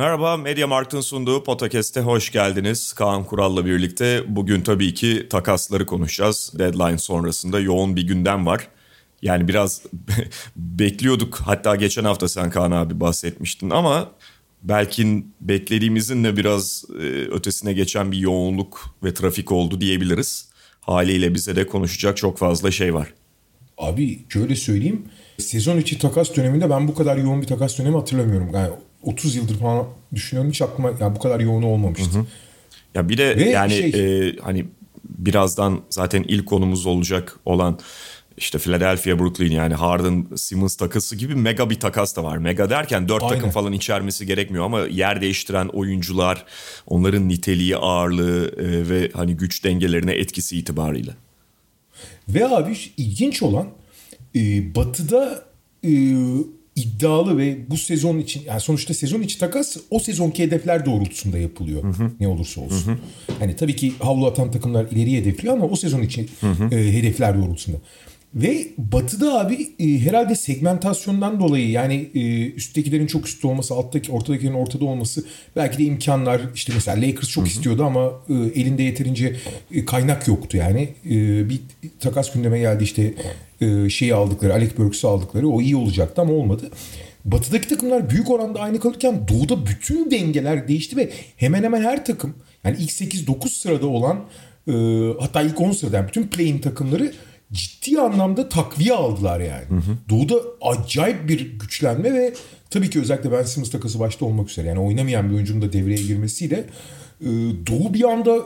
Merhaba, Media Markt'ın sunduğu Podcast'e hoş geldiniz. Kaan Kural'la birlikte bugün tabii ki takasları konuşacağız. Deadline sonrasında yoğun bir gündem var. Yani biraz bekliyorduk. Hatta geçen hafta sen Kaan abi bahsetmiştin ama belki beklediğimizin de biraz e, ötesine geçen bir yoğunluk ve trafik oldu diyebiliriz. Haliyle bize de konuşacak çok fazla şey var. Abi şöyle söyleyeyim. Sezon içi takas döneminde ben bu kadar yoğun bir takas dönemi hatırlamıyorum. Yani 30 yıldır falan düşünüyorum hiç aklıma yani bu kadar yoğun olmamıştı. Hı hı. Ya bir de Ve yani şey- e, hani birazdan zaten ilk konumuz olacak olan işte Philadelphia Brooklyn yani Harden Simmons takası gibi mega bir takas da var. Mega derken dört Aynen. takım falan içermesi gerekmiyor ama yer değiştiren oyuncular, onların niteliği, ağırlığı e, ve hani güç dengelerine etkisi itibarıyla. Ve abi ilginç olan e, Batı'da e, iddialı ve bu sezon için yani sonuçta sezon içi takas o sezonki hedefler doğrultusunda yapılıyor. Ne olursa olsun. Hani tabii ki havlu atan takımlar ileri hedefliyor ama o sezon için e, hedefler doğrultusunda. Ve Batı'da abi e, herhalde segmentasyondan dolayı yani e, üsttekilerin çok üstte olması, alttaki ortadakilerin ortada olması belki de imkanlar işte mesela Lakers çok istiyordu ama e, elinde yeterince e, kaynak yoktu yani. E, bir takas gündeme geldi işte e, şeyi aldıkları, Alec Burks'u aldıkları o iyi olacaktı ama olmadı. Batı'daki takımlar büyük oranda aynı kalırken doğuda bütün dengeler değişti ve hemen hemen her takım yani ilk 8-9 sırada olan e, hatta ilk 10 sırada yani bütün play-in takımları ciddi anlamda takviye aldılar yani. Doğuda acayip bir güçlenme ve tabii ki özellikle Ben Simmons takası başta olmak üzere yani oynamayan bir oyuncunun da devreye girmesiyle e, Doğu bir anda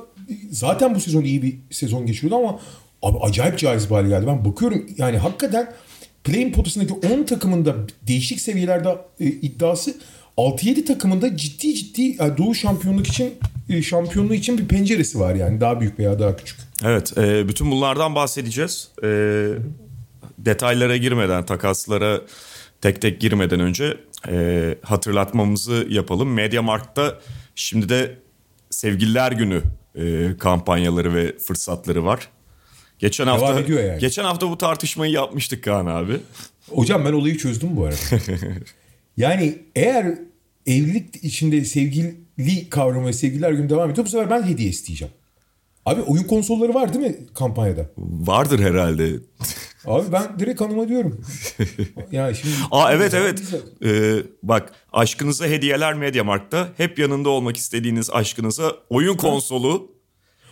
zaten bu sezon iyi bir sezon geçiyordu ama abi acayip caiz bir hale geldi. Ben bakıyorum yani hakikaten play-in potasındaki 10 takımında değişik seviyelerde e, iddiası 6-7 takımında ciddi ciddi yani Doğu şampiyonluk için e, şampiyonluğu için bir penceresi var yani daha büyük veya daha küçük. Evet, e, bütün bunlardan bahsedeceğiz. E, detaylara girmeden, takaslara tek tek girmeden önce e, hatırlatmamızı yapalım. Mediamarkt'ta şimdi de Sevgililer Günü e, kampanyaları ve fırsatları var. Geçen Devam hafta yani. geçen hafta bu tartışmayı yapmıştık Kaan abi. Hocam ben olayı çözdüm bu arada. yani eğer evlilik içinde sevgili kavramı ve sevgililer günü devam ediyor bu sefer ben hediye isteyeceğim. Abi oyun konsolları var değil mi kampanyada? Vardır herhalde. Abi ben direkt hanıma diyorum. ya şimdi Aa evet evet. Ee, bak aşkınıza hediyeler Mediamarkt'ta. Hep yanında olmak istediğiniz aşkınıza oyun konsolu.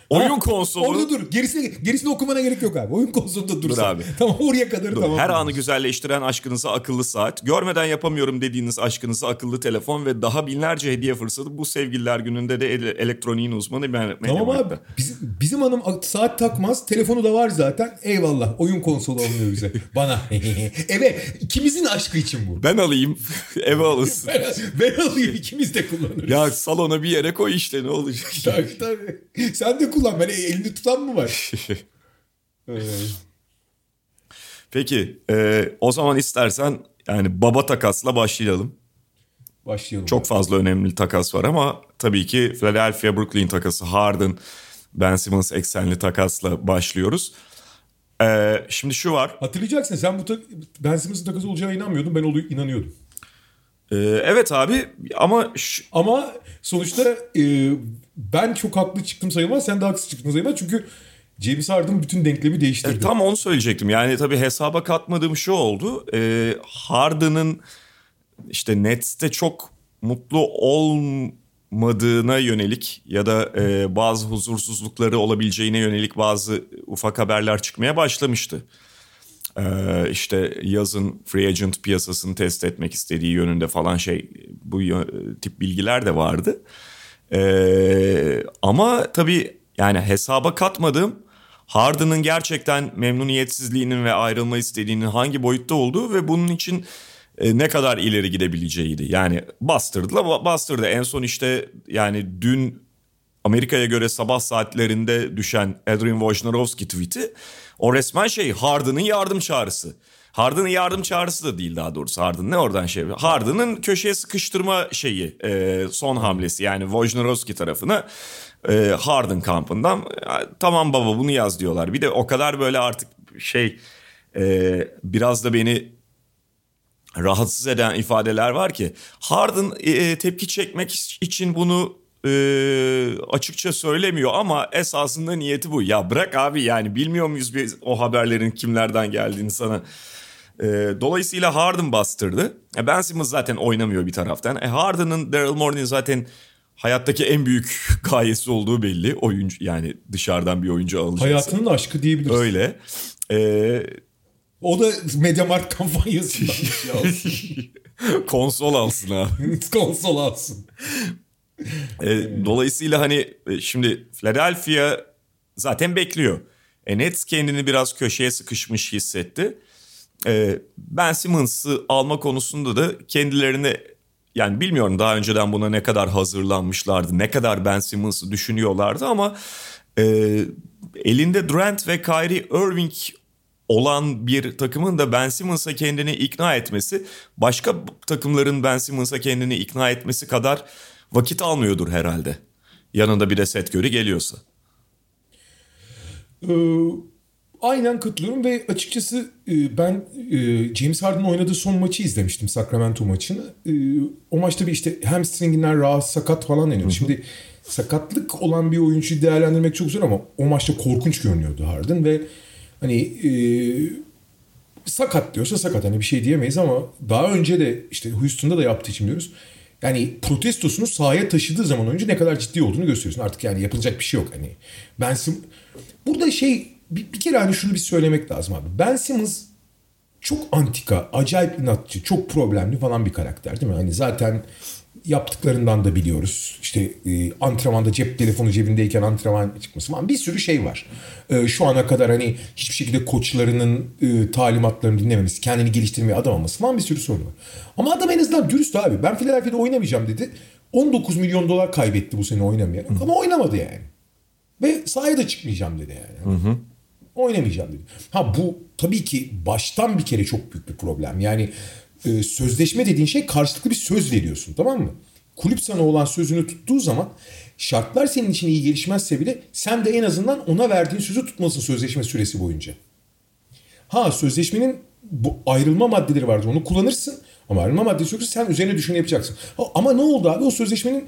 Oyun konsolu. Orada dur. Gerisini, gerisini okumana gerek yok abi. Oyun konsolunda dur, Dur sen. abi. Tamam oraya kadar Dur, tamam. Her anı güzelleştiren aşkınıza akıllı saat, görmeden yapamıyorum dediğiniz aşkınıza akıllı telefon ve daha binlerce hediye fırsatı bu sevgililer gününde de ele- elektroniğin uzmanı ben Tamam abi. Biz, bizim hanım saat takmaz. Telefonu da var zaten. Eyvallah. Oyun konsolu alınıyor bize. Bana. Eve ikimizin aşkı için bu. Ben alayım eve alınsın. Ben, ben alayım ikimiz de kullanırız. ya salona bir yere koy işte ne olacak? Tabii tabii. Sen de kullan. Ben elini tutan mı var? Peki e, o zaman istersen yani baba takasla başlayalım. başlayalım. Çok fazla önemli takas var ama tabii ki Philadelphia Brooklyn takası Harden Ben Simmons eksenli takasla başlıyoruz. Ee, şimdi şu var. Hatırlayacaksın sen bu ta- Ben Simmons'ın takası olacağına inanmıyordun. Ben oluyor inanıyordum. Ee, evet abi ama şu- Ama sonuçta e, ben çok haklı çıktım sayılmaz. Sen de haksız çıktın sayılmaz. Çünkü James Harden bütün denklemi değiştirdi. E, tam onu söyleyecektim. Yani tabii hesaba katmadığım şu oldu. Ee, Harden'ın işte Nets'te çok mutlu olmadığına yönelik ya da e, bazı huzursuzlukları olabileceğine yönelik bazı ufak haberler çıkmaya başlamıştı. Ee, işte yazın free agent piyasasını test etmek istediği yönünde falan şey bu tip bilgiler de vardı. Ee, ama tabii yani hesaba katmadığım Harden'ın gerçekten memnuniyetsizliğinin ve ayrılma istediğinin hangi boyutta olduğu ve bunun için e, ne kadar ileri gidebileceğiydi. Yani bastırdı da bastırdı. En son işte yani dün Amerika'ya göre sabah saatlerinde düşen Adrian Wojnarowski tweet'i o resmen şey Harden'ın yardım çağrısı. Harden'ın yardım çağrısı da değil daha doğrusu. Harden ne oradan şey Harden'ın köşeye sıkıştırma şeyi e, son hamlesi yani Wojnarowski tarafına e, Harden kampından tamam baba bunu yaz diyorlar. Bir de o kadar böyle artık şey e, biraz da beni rahatsız eden ifadeler var ki Harden e, tepki çekmek için bunu e, açıkça söylemiyor ama esasında niyeti bu. Ya bırak abi yani bilmiyor muyuz biz o haberlerin kimlerden geldiğini sana. E, dolayısıyla Harden bastırdı. E, ben Simmons zaten oynamıyor bir taraftan. E, Harden'ın Daryl Morey'nin zaten hayattaki en büyük gayesi olduğu belli. Oyuncu yani dışarıdan bir oyuncu alacaksın. Hayatının aşkı diyebiliriz. Öyle. Ee, o da Mediamarkt kampanyasından Konsol alsın abi. Konsol alsın. E, dolayısıyla hani e, şimdi Philadelphia zaten bekliyor. E, Nets kendini biraz köşeye sıkışmış hissetti. E, ben Simmons'ı alma konusunda da kendilerine yani bilmiyorum daha önceden buna ne kadar hazırlanmışlardı, ne kadar Ben Simmons'ı düşünüyorlardı ama e, elinde Durant ve Kyrie Irving olan bir takımın da Ben Simmons'a kendini ikna etmesi başka takımların Ben Simmons'a kendini ikna etmesi kadar vakit almıyordur herhalde. Yanında bir de set göri geliyorsa. Ee, aynen katılıyorum ve açıkçası e, ben e, James Harden'ın oynadığı son maçı izlemiştim Sacramento maçını. E, o maçta bir işte hamstringinden rahat sakat falan deniyor. Şimdi sakatlık olan bir oyuncuyu değerlendirmek çok zor ama o maçta korkunç görünüyordu Harden ve hani e, sakat diyorsa sakat hani bir şey diyemeyiz ama daha önce de işte Houston'da da yaptığı için biliyoruz. Yani protestosunu sahaya taşıdığı zaman önce ne kadar ciddi olduğunu gösteriyorsun. Artık yani yapılacak bir şey yok hani. Ben Sim burada şey bir, bir kere hani şunu bir söylemek lazım abi. Ben Simmons çok antika, acayip inatçı, çok problemli falan bir karakter değil mi? Hani zaten yaptıklarından da biliyoruz. İşte e, antrenmanda cep telefonu cebindeyken antrenman çıkması falan bir sürü şey var. E, şu ana kadar hani hiçbir şekilde koçlarının e, talimatlarını dinlememesi, kendini geliştirmeye adamaması falan bir sürü sorun var. Ama adam en azından dürüst abi. Ben Philadelphia'da oynamayacağım dedi. 19 milyon dolar kaybetti bu sene oynamayarak ama oynamadı yani. Ve sahaya da çıkmayacağım dedi yani. Hı hı. Oynamayacağım dedi. Ha bu tabii ki baştan bir kere çok büyük bir problem. Yani e, sözleşme dediğin şey karşılıklı bir söz veriyorsun tamam mı? Kulüp sana olan sözünü tuttuğu zaman şartlar senin için iyi gelişmezse bile sen de en azından ona verdiğin sözü tutmasın sözleşme süresi boyunca. Ha sözleşmenin bu ayrılma maddeleri vardır onu kullanırsın ama ayrılma maddesi yoksa sen üzerine düşünü yapacaksın. Ha, ama ne oldu abi o sözleşmenin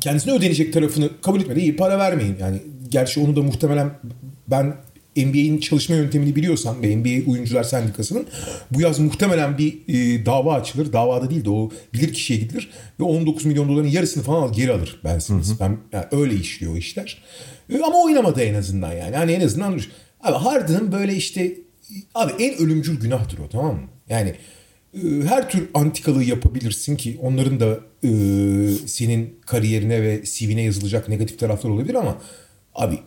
kendisine ödenecek tarafını kabul etmedi. İyi para vermeyin yani gerçi onu da muhtemelen ben NBA'in çalışma yöntemini biliyorsan ve NBA Oyuncular Sendikası'nın bu yaz muhtemelen bir e, dava açılır. Davada değil de o bilir kişiye gidilir ve 19 milyon doların yarısını falan geri alır Ben Simmons. Ben yani öyle işliyor o işler. E, ama oynamadı en azından yani. Hani en azından abi Harden'ın böyle işte abi en ölümcül günahtır o tamam mı? Yani e, her tür antikalığı yapabilirsin ki onların da e, senin kariyerine ve CV'ne yazılacak negatif taraflar olabilir ama abi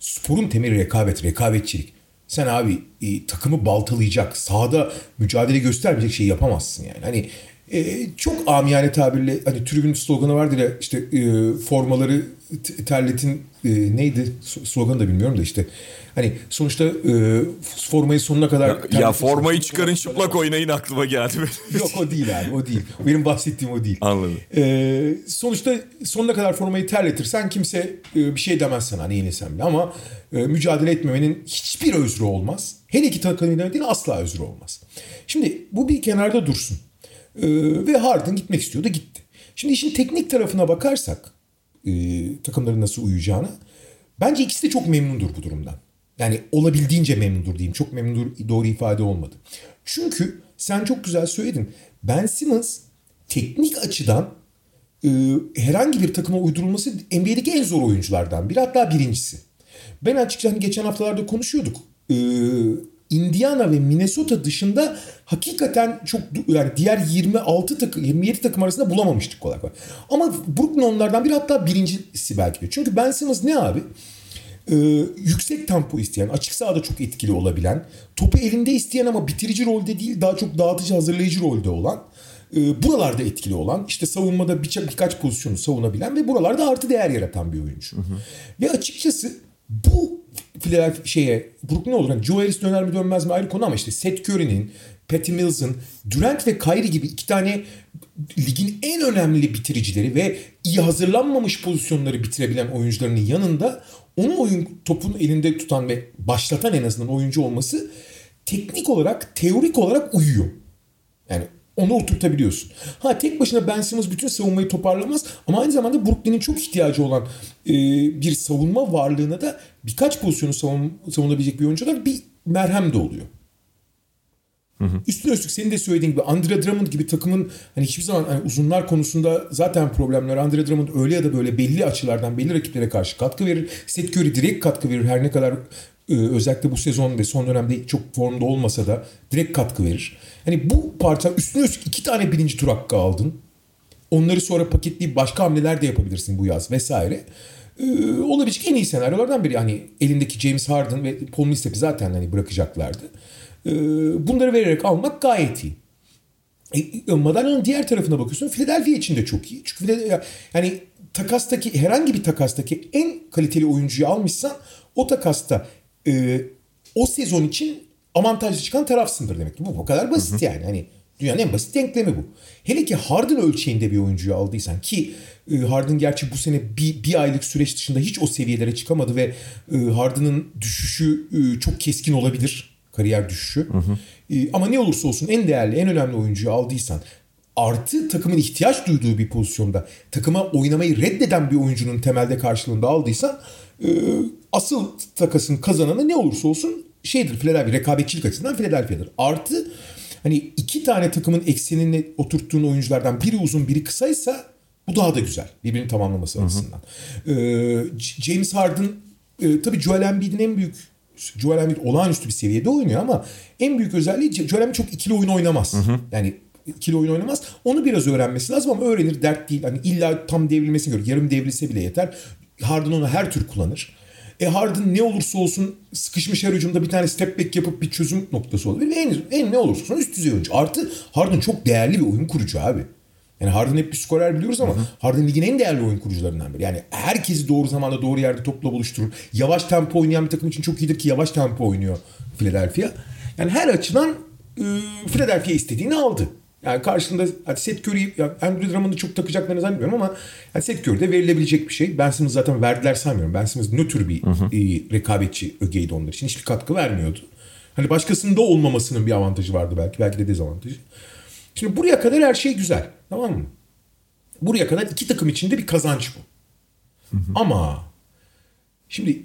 sporun temeli rekabet, rekabetçilik. Sen abi e, takımı baltalayacak, sahada mücadele göstermeyecek şey yapamazsın yani. Hani e, çok amiyane tabirle hani tribün sloganı vardır ya işte e, formaları terletin e, neydi sloganı da bilmiyorum da işte hani sonuçta e, formayı sonuna kadar ya, ya formayı çıkarın çıplak oynayın aklıma geldi. Yok o değil abi o değil. Benim bahsettiğim o değil. Anladım. E, sonuçta sonuna kadar formayı terletirsen kimse e, bir şey demez sana hani yenilsen bile ama e, mücadele etmemenin hiçbir özrü olmaz. Hele ki takım değil asla özrü olmaz. Şimdi bu bir kenarda dursun. E, ve Harden gitmek istiyordu gitti. Şimdi işin teknik tarafına bakarsak e, takımların nasıl uyuyacağına bence ikisi de çok memnundur bu durumdan. Yani olabildiğince memnundur diyeyim. Çok memnundur doğru ifade olmadı. Çünkü sen çok güzel söyledin. Ben Simmons teknik açıdan e, herhangi bir takıma uydurulması NBA'deki en zor oyunculardan biri. Hatta birincisi. Ben açıkçası hani geçen haftalarda konuşuyorduk. E, Indiana ve Minnesota dışında hakikaten çok yani diğer 26 takım 27 takım arasında bulamamıştık kolay kolay. Ama Brooklyn onlardan biri hatta birincisi belki de. Çünkü Ben Simmons ne abi? Ee, yüksek tempo isteyen, açık sahada çok etkili olabilen, topu elinde isteyen ama bitirici rolde değil daha çok dağıtıcı hazırlayıcı rolde olan e, buralarda etkili olan, işte savunmada bir, birkaç pozisyonu savunabilen ve buralarda artı değer yaratan bir oyuncu. Hı hı. Ve açıkçası bu Philadelphia şeye Brooklyn olur. Yani Joe Harris döner mi dönmez mi ayrı konu ama işte Seth Curry'nin, Patty Mills'ın, Durant ve Kyrie gibi iki tane ligin en önemli bitiricileri ve iyi hazırlanmamış pozisyonları bitirebilen oyuncularının yanında onu oyun topun elinde tutan ve başlatan en azından oyuncu olması teknik olarak, teorik olarak uyuyor. Yani onu oturtabiliyorsun. Ha tek başına Ben Simmons bütün savunmayı toparlamaz ama aynı zamanda Brooklyn'in çok ihtiyacı olan e, bir savunma varlığına da birkaç pozisyonu savun, savunabilecek bir oyuncu da bir merhem de oluyor. Hı hı. Üstüne üstlük senin de söylediğin gibi Andre Drummond gibi takımın hani hiçbir zaman hani uzunlar konusunda zaten problemler. Andre Drummond öyle ya da böyle belli açılardan belli rakiplere karşı katkı verir. Seth Curry direkt katkı verir. Her ne kadar özellikle bu sezon ve son dönemde çok formda olmasa da direkt katkı verir. Hani bu parça üstüne üstlük iki tane birinci tur hakkı aldın. Onları sonra paketleyip başka hamleler de yapabilirsin bu yaz vesaire. Ee, olabilecek en iyi senaryolardan biri. Hani elindeki James Harden ve Paul Millsap'i zaten hani bırakacaklardı. Ee, bunları vererek almak gayet iyi. E, madalyonun diğer tarafına bakıyorsun. Philadelphia için de çok iyi. Çünkü yani takastaki herhangi bir takastaki en kaliteli oyuncuyu almışsan o takasta e, o sezon için avantajlı çıkan tarafsındır demek ki. Bu bu kadar basit hı hı. yani. Hani dünyanın en basit denklemi bu. Hele ki Harden ölçeğinde bir oyuncuyu aldıysan ki e, Harden gerçi bu sene bir, bir aylık süreç dışında hiç o seviyelere çıkamadı ve e, Harden'ın düşüşü e, çok keskin olabilir. Kariyer düşüşü. Hı hı. E, ama ne olursa olsun en değerli, en önemli oyuncuyu aldıysan artı takımın ihtiyaç duyduğu bir pozisyonda takıma oynamayı reddeden bir oyuncunun temelde karşılığında aldıysan e, asıl takasın kazananı ne olursa olsun şeydir Philadelphia rekabetçilik açısından Philadelphia'dır. Artı hani iki tane takımın eksenini oturttuğun oyunculardan biri uzun biri kısaysa bu daha da güzel. Birbirini tamamlaması açısından. Ee, James Harden e, tabii Joel Embiid'in en büyük Joel Embiid olağanüstü bir seviyede oynuyor ama en büyük özelliği Joel Embiid çok ikili oyun oynamaz. Hı hı. Yani ikili oyun oynamaz. Onu biraz öğrenmesi lazım ama öğrenir dert değil. Hani illa tam devrilmesine göre yarım devrilse bile yeter. Harden onu her tür kullanır. E Harden ne olursa olsun sıkışmış her hücumda bir tane step back yapıp bir çözüm noktası olabilir. En, en ne olursa olsun üst düzey oyuncu. Artı Harden çok değerli bir oyun kurucu abi. Yani Harden hep bir skorer biliyoruz ama hı hı. Harden ligin en değerli oyun kurucularından biri. Yani herkesi doğru zamanda doğru yerde topla buluşturur. Yavaş tempo oynayan bir takım için çok iyidir ki yavaş tempo oynuyor Philadelphia. Yani her açıdan e, Philadelphia istediğini aldı. Yani karşında hani Seth Curry, yani Andrew Drummond'u çok takacaklarını zannetmiyorum ama yani Seth Curry de verilebilecek bir şey. Ben Simmons zaten verdiler sanmıyorum. Ben Simmons nötr bir hı hı. E, rekabetçi ögeydi onlar için. Hiçbir katkı vermiyordu. Hani başkasında olmamasının bir avantajı vardı belki. Belki de dezavantajı. Şimdi buraya kadar her şey güzel. Tamam mı? Buraya kadar iki takım içinde bir kazanç bu. Hı hı. Ama şimdi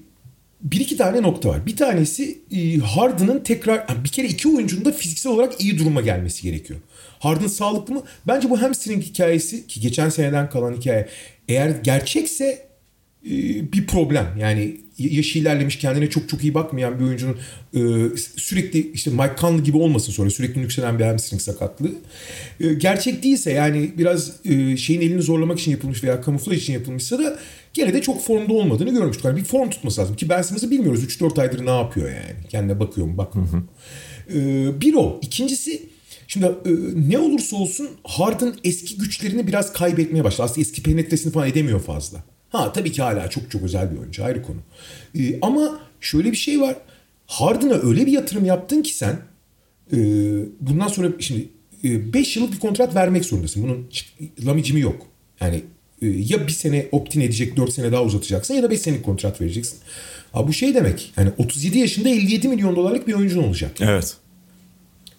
bir iki tane nokta var. Bir tanesi e, Harden'ın tekrar bir kere iki oyuncunun da fiziksel olarak iyi duruma gelmesi gerekiyor. Harden sağlıklı mı? Bence bu hamstring hikayesi ki geçen seneden kalan hikaye eğer gerçekse e, bir problem. Yani yaşı ilerlemiş kendine çok çok iyi bakmayan bir oyuncunun e, sürekli işte Mike Conley gibi olmasın sonra sürekli yükselen bir hamstring sakatlığı. E, gerçek değilse yani biraz şeyin elini zorlamak için yapılmış veya kamuflaj için yapılmışsa da gene de çok formda olmadığını görmüştük. Yani bir form tutması lazım ki Ben Simmons'ı bilmiyoruz 3-4 aydır ne yapıyor yani. Kendine bakıyor mu bakmıyor mu. Bir o. İkincisi Şimdi e, ne olursa olsun Harden eski güçlerini biraz kaybetmeye başladı. Aslında eski penetresini falan edemiyor fazla. Ha tabii ki hala çok çok özel bir oyuncu ayrı konu. E, ama şöyle bir şey var. Harden'a öyle bir yatırım yaptın ki sen e, bundan sonra şimdi 5 yıllık bir kontrat vermek zorundasın. Bunun lamicimi yok. Yani ya bir sene optin edecek 4 sene daha uzatacaksın ya da 5 senelik kontrat vereceksin. Ha bu şey demek. Yani 37 yaşında 57 milyon dolarlık bir oyuncun olacak. Evet.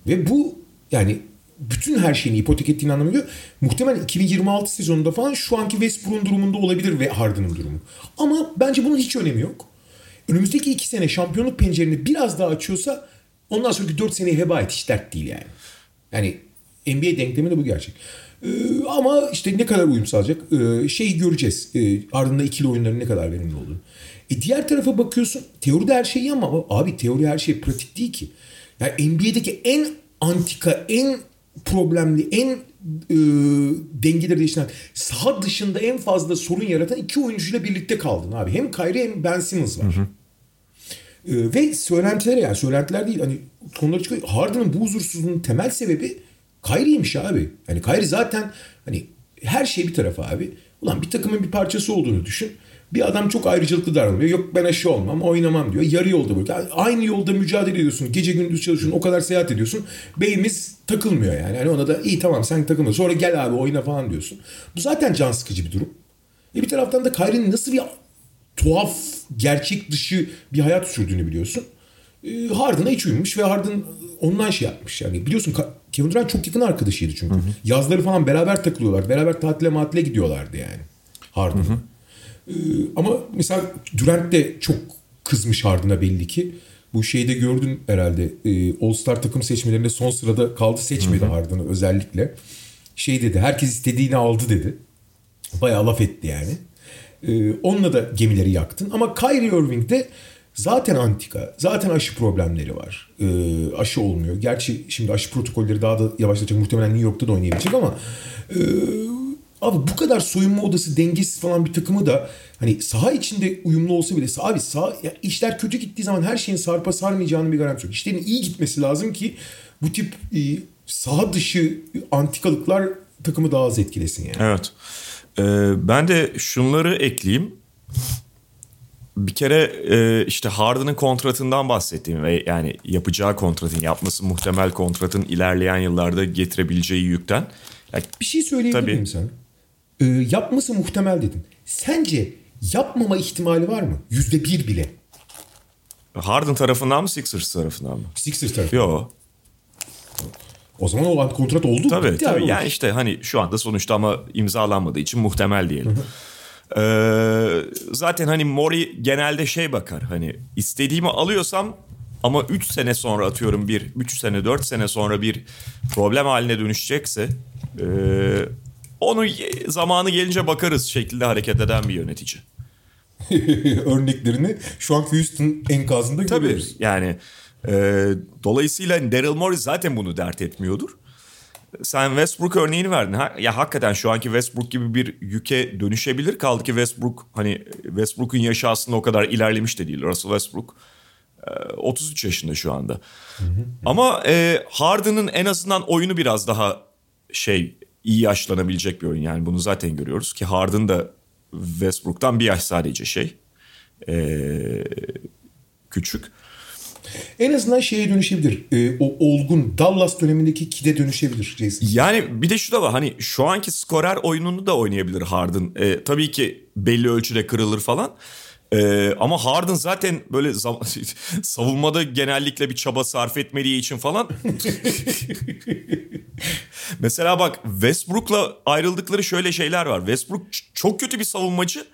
Ve bu yani bütün her şeyini ipotek ettiğini geliyor. Muhtemelen 2026 sezonunda falan şu anki Westbrook'un durumunda olabilir ve Harden'ın durumu. Ama bence bunun hiç önemi yok. Önümüzdeki iki sene şampiyonluk pencereni biraz daha açıyorsa ondan sonraki dört seneyi heba et hiç dert değil yani. Yani NBA denklemi de bu gerçek. Ee, ama işte ne kadar uyum sağlayacak ee, şeyi göreceğiz. Ee, ardında ikili oyunların ne kadar verimli olduğunu. E diğer tarafa bakıyorsun teoride her şey iyi ama abi teori her şey pratik değil ki. Yani NBA'deki en antika, en problemli, en e, dengeleri değiştiren, saha dışında en fazla sorun yaratan iki oyuncuyla birlikte kaldın abi. Hem Kyrie hem Ben Simmons var. Hı hı. E, ve söylentiler yani söylentiler değil hani konuları çıkıyor. Harden'ın bu huzursuzluğunun temel sebebi Kyrie'ymiş abi. Hani Kyrie zaten hani her şey bir tarafa abi. Ulan bir takımın bir parçası olduğunu düşün. Bir adam çok ayrıcalıklı davranıyor. Yok ben aşı olmam, oynamam diyor. Yarı yolda bırakıyor. Aynı yolda mücadele ediyorsun. Gece gündüz çalışıyorsun. O kadar seyahat ediyorsun. Beynimiz takılmıyor yani. Hani ona da iyi tamam sen takılma. Sonra gel abi oyna falan diyorsun. Bu zaten can sıkıcı bir durum. E bir taraftan da Kyrie'nin nasıl bir tuhaf, gerçek dışı bir hayat sürdüğünü biliyorsun. E, Harden'a hiç uyumuş ve Harden ondan şey yapmış. Yani biliyorsun Kevin Durant çok yakın arkadaşıydı çünkü. Hı hı. Yazları falan beraber takılıyorlar. Beraber tatile matile gidiyorlardı yani. Harden. Ee, ama mesela Durant de çok kızmış Harden'a belli ki. Bu şeyi de gördün herhalde. Ee, All Star takım seçmelerinde son sırada kaldı seçmedi Harden'ı özellikle. Şey dedi herkes istediğini aldı dedi. Bayağı laf etti yani. Ee, onunla da gemileri yaktın. Ama Kyrie Irving de zaten antika. Zaten aşı problemleri var. Aşı olmuyor. Gerçi şimdi aşı protokolleri daha da yavaşlayacak. Muhtemelen New York'ta da oynayabilecek ama e, Abi bu kadar soyunma odası dengesiz falan bir takımı da hani saha içinde uyumlu olsa bile abi sağ ya işler kötü gittiği zaman her şeyin sarpa sarmayacağının bir garantisi yok. İşlerin iyi gitmesi lazım ki bu tip e, saha dışı antikalıklar takımı daha az etkilesin yani. Evet. Ee, ben de şunları ekleyeyim. Bir kere e, işte Harden'ın kontratından bahsettiğim ve yani yapacağı kontratın yapması muhtemel kontratın ilerleyen yıllarda getirebileceği yükten. Yani, bir şey söyleyebilir miyim sana? E, yapması muhtemel dedin. Sence yapmama ihtimali var mı? Yüzde bir bile. Harden tarafından mı Sixers tarafından mı? Sixers tarafından. Yok. O zaman o kontrat oldu. Tabii tabii. Yani olur. işte hani şu anda sonuçta ama imzalanmadığı için muhtemel diyelim. ee, zaten hani Mori genelde şey bakar hani istediğimi alıyorsam ama 3 sene sonra atıyorum bir 3 sene 4 sene sonra bir problem haline dönüşecekse e, onu zamanı gelince bakarız şeklinde hareket eden bir yönetici. Örneklerini şu an Houston enkazında Tabii, görüyoruz. yani e, dolayısıyla Daryl Morey zaten bunu dert etmiyordur. Sen Westbrook örneğini verdin. Ha, ya hakikaten şu anki Westbrook gibi bir yüke dönüşebilir. Kaldı ki Westbrook hani Westbrook'un yaşı aslında o kadar ilerlemiş de değil. Russell Westbrook 33 e, yaşında şu anda. Ama e, Harden'ın en azından oyunu biraz daha şey iyi yaşlanabilecek bir oyun. Yani bunu zaten görüyoruz ki Harden da Westbrook'tan bir yaş sadece şey. Ee, küçük. En azından şeye dönüşebilir. Ee, o olgun Dallas dönemindeki kide dönüşebilir Jason. Yani bir de şu da var. Hani şu anki skorer oyununu da oynayabilir Harden. Ee, tabii ki belli ölçüde kırılır falan. Ee, ama Harden zaten böyle savunmada genellikle bir çaba sarf etmediği için falan. Mesela bak Westbrook'la ayrıldıkları şöyle şeyler var. Westbrook çok kötü bir savunmacı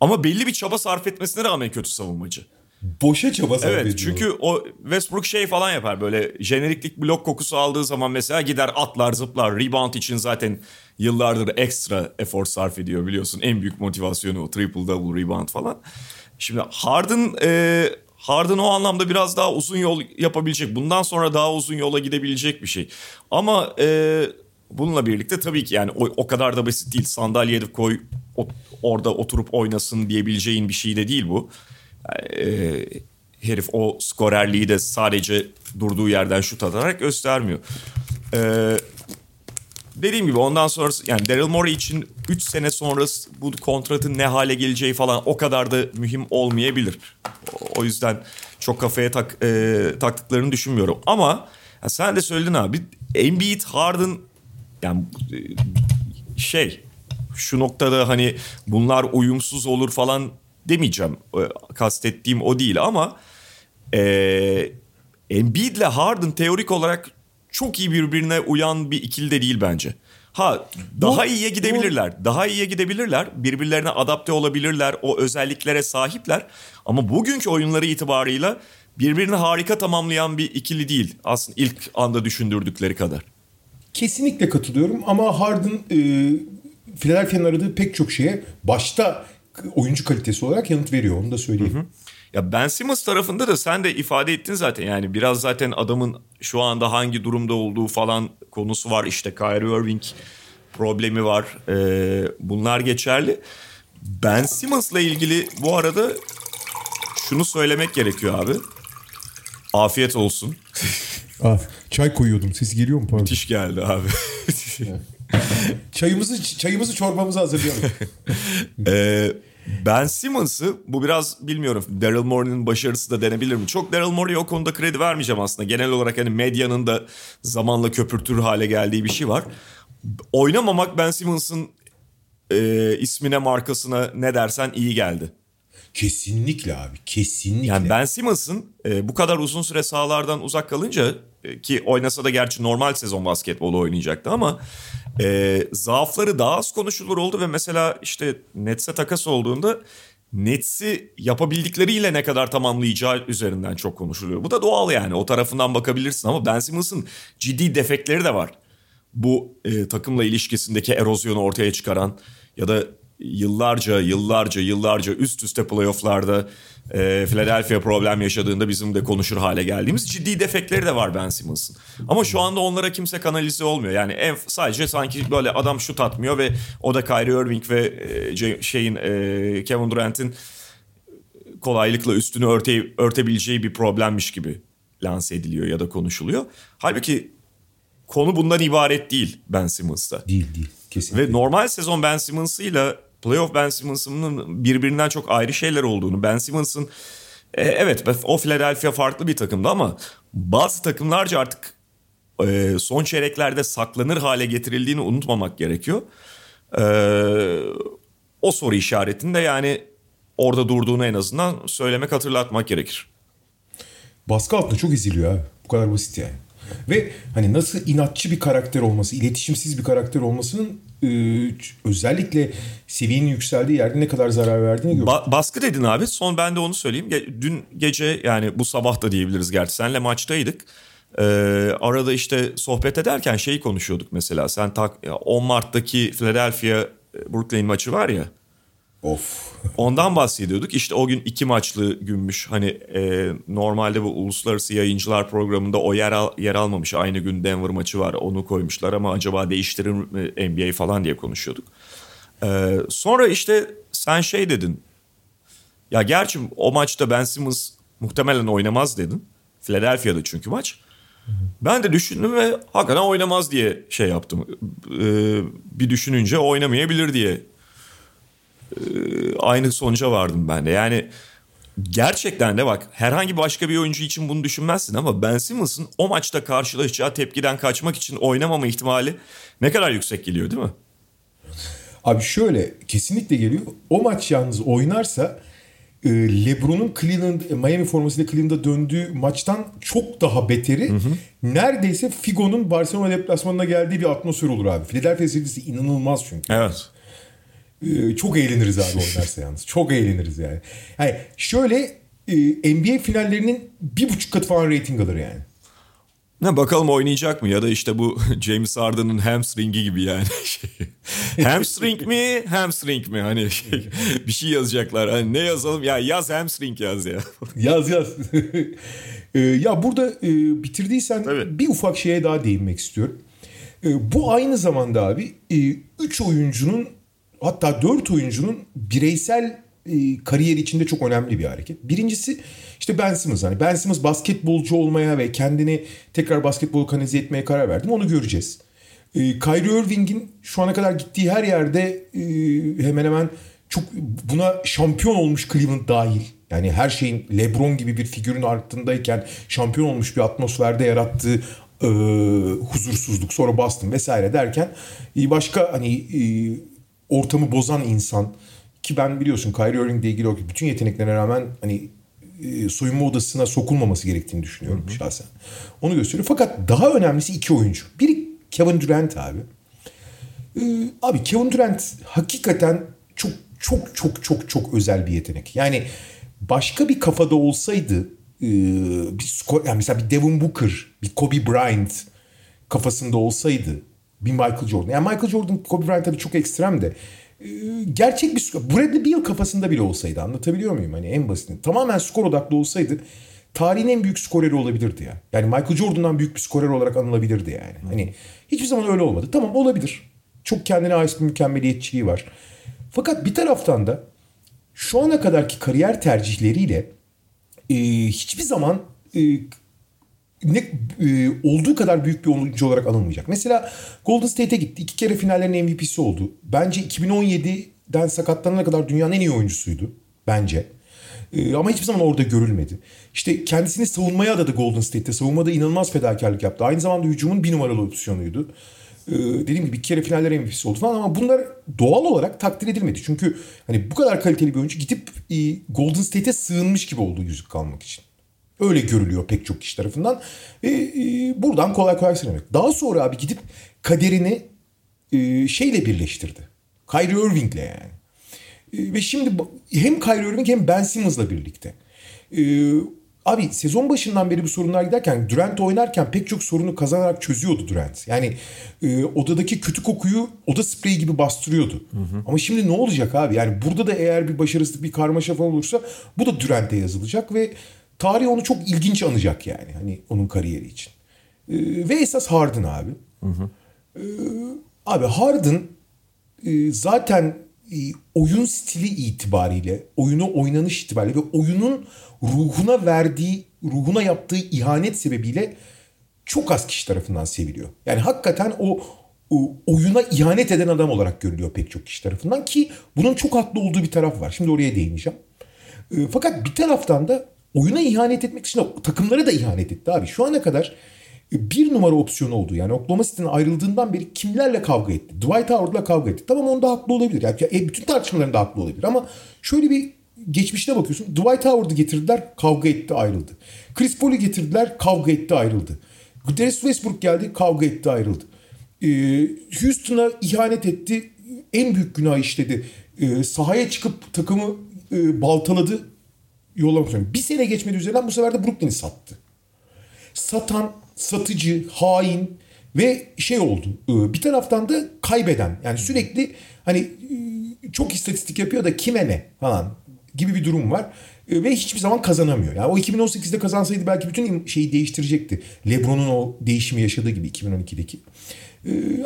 ama belli bir çaba sarf etmesine rağmen kötü savunmacı. Boşa çaba sarf evet. Çünkü o Westbrook şey falan yapar böyle jeneriklik blok kokusu aldığı zaman mesela gider atlar zıplar. Rebound için zaten yıllardır ekstra efor sarf ediyor biliyorsun. En büyük motivasyonu o triple double rebound falan. Şimdi Harden e, Harden o anlamda biraz daha uzun yol yapabilecek. Bundan sonra daha uzun yola gidebilecek bir şey. Ama e, bununla birlikte tabii ki yani o, o kadar da basit değil. Sandalyeye koy o, orada oturup oynasın diyebileceğin bir şey de değil bu. E, herif o skorerliği de sadece durduğu yerden şut atarak göstermiyor. E, dediğim gibi ondan sonra yani Daryl Morey için 3 sene sonrası bu kontratın ne hale geleceği falan o kadar da mühim olmayabilir. O yüzden çok kafaya tak, e, taktıklarını düşünmüyorum. Ama ya sen de söyledin abi Embiid, Harden yani e, şey şu noktada hani bunlar uyumsuz olur falan demeyeceğim. E, kastettiğim o değil ama e, Embiid ile Harden teorik olarak çok iyi birbirine uyan bir ikili de değil bence. Ha daha bu, iyiye gidebilirler. Bu... Daha iyiye gidebilirler. Birbirlerine adapte olabilirler. O özelliklere sahipler. Ama bugünkü oyunları itibarıyla birbirini harika tamamlayan bir ikili değil. Aslında ilk anda düşündürdükleri kadar. Kesinlikle katılıyorum ama Harden e, Philadelphia'nın aradığı pek çok şeye başta oyuncu kalitesi olarak yanıt veriyor. Onu da söyleyeyim. Hı hı. Ya Ben Simmons tarafında da sen de ifade ettin zaten. Yani biraz zaten adamın şu anda hangi durumda olduğu falan konusu var. İşte Kyrie Irving problemi var. Ee, bunlar geçerli. Ben Simmons'la ilgili bu arada şunu söylemek gerekiyor abi. Afiyet olsun. Ah, çay koyuyordum. Ses geliyor mu pardon? Müthiş geldi abi. Çayımızı çayımızı çorbamızı hazırlayalım. Ee, ben Simmons'ı bu biraz bilmiyorum Daryl Morey'nin başarısı da denebilir mi? Çok Daryl Morey'e o konuda kredi vermeyeceğim aslında. Genel olarak hani medyanın da zamanla köpürtür hale geldiği bir şey var. Oynamamak Ben Simmons'ın e, ismine markasına ne dersen iyi geldi. kesinlikle abi. Kesinlikle. Yani Ben Simmons'ın e, bu kadar uzun süre sahalardan uzak kalınca e, ki oynasa da gerçi normal sezon basketbolu oynayacaktı ama e, zaafları daha az konuşulur oldu ve mesela işte Nets'e takas olduğunda Nets'i yapabildikleriyle ne kadar tamamlayacağı üzerinden çok konuşuluyor. Bu da doğal yani o tarafından bakabilirsin ama Ben Simmons'ın ciddi defekleri de var. Bu e, takımla ilişkisindeki erozyonu ortaya çıkaran ya da yıllarca yıllarca yıllarca üst üste playofflarda e, Philadelphia problem yaşadığında bizim de konuşur hale geldiğimiz ciddi defekleri de var Ben Simmons'ın. Ama şu anda onlara kimse kanalize olmuyor. Yani en, sadece sanki böyle adam şut atmıyor ve o da Kyrie Irving ve e, şeyin e, Kevin Durant'in kolaylıkla üstünü örte, örtebileceği bir problemmiş gibi lanse ediliyor ya da konuşuluyor. Halbuki konu bundan ibaret değil Ben Simmons'ta. Değil değil. Kesinlikle. Ve normal sezon Ben Simmons'ıyla playoff Ben Simmons'ın birbirinden çok ayrı şeyler olduğunu, Ben Simmons'ın e, evet o Philadelphia farklı bir takımdı ama bazı takımlarca artık e, son çeyreklerde saklanır hale getirildiğini unutmamak gerekiyor. E, o soru işaretinde yani orada durduğunu en azından söylemek hatırlatmak gerekir. Baskı altında çok eziliyor abi. Bu kadar basit yani. Ve hani nasıl inatçı bir karakter olması, iletişimsiz bir karakter olmasının özellikle seviyenin yükseldiği yerde ne kadar zarar verdiğini gördük. Ba- baskı dedin abi. Son ben de onu söyleyeyim. Dün gece yani bu sabah da diyebiliriz gerçi. Senle maçtaydık. Ee, arada işte sohbet ederken şeyi konuşuyorduk mesela. Sen tak, ya 10 Mart'taki Philadelphia e, Brooklyn maçı var ya. Of. Ondan bahsediyorduk. İşte o gün iki maçlı günmüş. Hani e, normalde bu uluslararası yayıncılar programında o yer al, yer almamış. Aynı gün Denver maçı var. Onu koymuşlar ama acaba değiştirir mi NBA falan diye konuşuyorduk. E, sonra işte sen şey dedin. Ya gerçi o maçta Ben Simmons muhtemelen oynamaz dedin. Philadelphia'da çünkü maç. Ben de düşündüm ve hakikaten oynamaz diye şey yaptım. E, bir düşününce oynamayabilir diye aynı sonuca vardım ben de. Yani gerçekten de bak herhangi başka bir oyuncu için bunu düşünmezsin ama Ben Simmons'ın o maçta karşılaşacağı tepkiden kaçmak için oynamama ihtimali ne kadar yüksek geliyor değil mi? Abi şöyle kesinlikle geliyor. O maç yalnız oynarsa e, LeBron'un Cleveland Miami formasıyla Cleveland'a döndüğü maçtan çok daha beteri. Neredeyse Figo'nun Barcelona deplasmanına geldiği bir atmosfer olur abi. Philadelphia serisi inanılmaz çünkü. Evet. Ee, çok eğleniriz abi oynarsa yalnız. Çok eğleniriz yani. yani şöyle e, NBA finallerinin bir buçuk katı falan rating alır yani. Ne bakalım oynayacak mı ya da işte bu James Harden'ın hamstringi gibi yani. Şey, hamstring mi hamstring mi hani şey, bir şey yazacaklar hani ne yazalım ya yaz hamstring yaz ya. Yaz yaz. Ee, ya burada e, bitirdiysen Tabii. bir ufak şeye daha değinmek istiyorum. E, bu aynı zamanda abi 3 oyuncunun hatta 4 oyuncunun bireysel e, kariyeri içinde çok önemli bir hareket. Birincisi işte Ben Simmons. Hani Ben Simmons basketbolcu olmaya ve kendini tekrar basketbolu kanalize etmeye karar verdim. Onu göreceğiz. E, Kyrie Irving'in şu ana kadar gittiği her yerde e, hemen hemen çok buna şampiyon olmuş Cleveland dahil. Yani her şeyin LeBron gibi bir figürün altındayken şampiyon olmuş bir atmosferde yarattığı e, huzursuzluk sonra Boston vesaire derken e, başka hani e, ortamı bozan insan ki ben biliyorsun Kyrie Irving ile ilgili bütün yeteneklerine rağmen hani e, soyunma odasına sokulmaması gerektiğini düşünüyorum şahsen. Onu gösteriyor. Fakat daha önemlisi iki oyuncu. Biri Kevin Durant abi. Ee, abi Kevin Durant hakikaten çok çok çok çok çok özel bir yetenek. Yani başka bir kafada olsaydı e, bir skor yani mesela bir Devin Booker, bir Kobe Bryant kafasında olsaydı bir Michael Jordan. Yani Michael Jordan, Kobe Bryant tabii çok ekstrem de e, gerçek bir skor. Bradley Beal kafasında bile olsaydı anlatabiliyor muyum? Hani en basiti. Tamamen skor odaklı olsaydı tarihin en büyük skoreri olabilirdi ya. Yani Michael Jordan'dan büyük bir skorer olarak anılabilirdi yani. Hani hiçbir zaman öyle olmadı. Tamam olabilir. Çok kendine ait bir mükemmeliyetçiliği var. Fakat bir taraftan da şu ana kadarki kariyer tercihleriyle e, hiçbir zaman e, ne e, olduğu kadar büyük bir oyuncu olarak anılmayacak. Mesela Golden State'e gitti. iki kere finallerin MVP'si oldu. Bence 2017'den sakatlanana kadar dünyanın en iyi oyuncusuydu. Bence. E, ama hiçbir zaman orada görülmedi. İşte kendisini savunmaya adadı Golden State'te. Savunmada inanılmaz fedakarlık yaptı. Aynı zamanda hücumun bir numaralı opsiyonuydu. Ee, dediğim gibi bir kere finaller MVP'si oldu falan ama bunlar doğal olarak takdir edilmedi. Çünkü hani bu kadar kaliteli bir oyuncu gidip e, Golden State'e sığınmış gibi oldu yüzük kalmak için. Öyle görülüyor pek çok kişi tarafından. Ve e, buradan kolay kolay söylemek. Daha sonra abi gidip kaderini e, şeyle birleştirdi. Kyrie Irving'le yani. E, ve şimdi hem Kyrie Irving hem Ben Simmons'la birlikte. E, Abi sezon başından beri bu sorunlar giderken Durant oynarken pek çok sorunu kazanarak çözüyordu Durant. Yani e, odadaki kötü kokuyu oda spreyi gibi bastırıyordu. Hı hı. Ama şimdi ne olacak abi? Yani burada da eğer bir başarısızlık bir karmaşa falan olursa bu da Durant'e yazılacak ve tarih onu çok ilginç anacak yani. Hani onun kariyeri için. E, ve esas Harden abi. Hı hı. E, abi Harden e, zaten e, oyun stili itibariyle, oyunu oynanış itibariyle ve oyunun ruhuna verdiği, ruhuna yaptığı ihanet sebebiyle çok az kişi tarafından seviliyor. Yani hakikaten o, o oyuna ihanet eden adam olarak görülüyor pek çok kişi tarafından ki bunun çok haklı olduğu bir taraf var. Şimdi oraya değineceğim. E, fakat bir taraftan da oyuna ihanet etmek için takımlara da ihanet etti abi. Şu ana kadar bir numara opsiyon oldu. Yani Oklahoma City'nin ayrıldığından beri kimlerle kavga etti? Dwight Howard'la kavga etti. Tamam onda haklı olabilir. Yani e, bütün tartışmalarında haklı olabilir ama şöyle bir geçmişine bakıyorsun. Dwight Howard'ı getirdiler, kavga etti, ayrıldı. Chris Paul'u getirdiler, kavga etti, ayrıldı. Darius Westbrook geldi, kavga etti, ayrıldı. Ee, Houston'a ihanet etti, en büyük günah işledi. Ee, sahaya çıkıp takımı e, baltaladı, yollamak Bir sene geçmedi üzerinden bu sefer de Brooklyn'i sattı. Satan satıcı, hain ve şey oldu. E, bir taraftan da kaybeden. Yani sürekli hani e, çok istatistik yapıyor da kime ne falan gibi bir durum var. E, ve hiçbir zaman kazanamıyor. Yani o 2018'de kazansaydı belki bütün şeyi değiştirecekti. LeBron'un o değişimi yaşadığı gibi 2012'deki.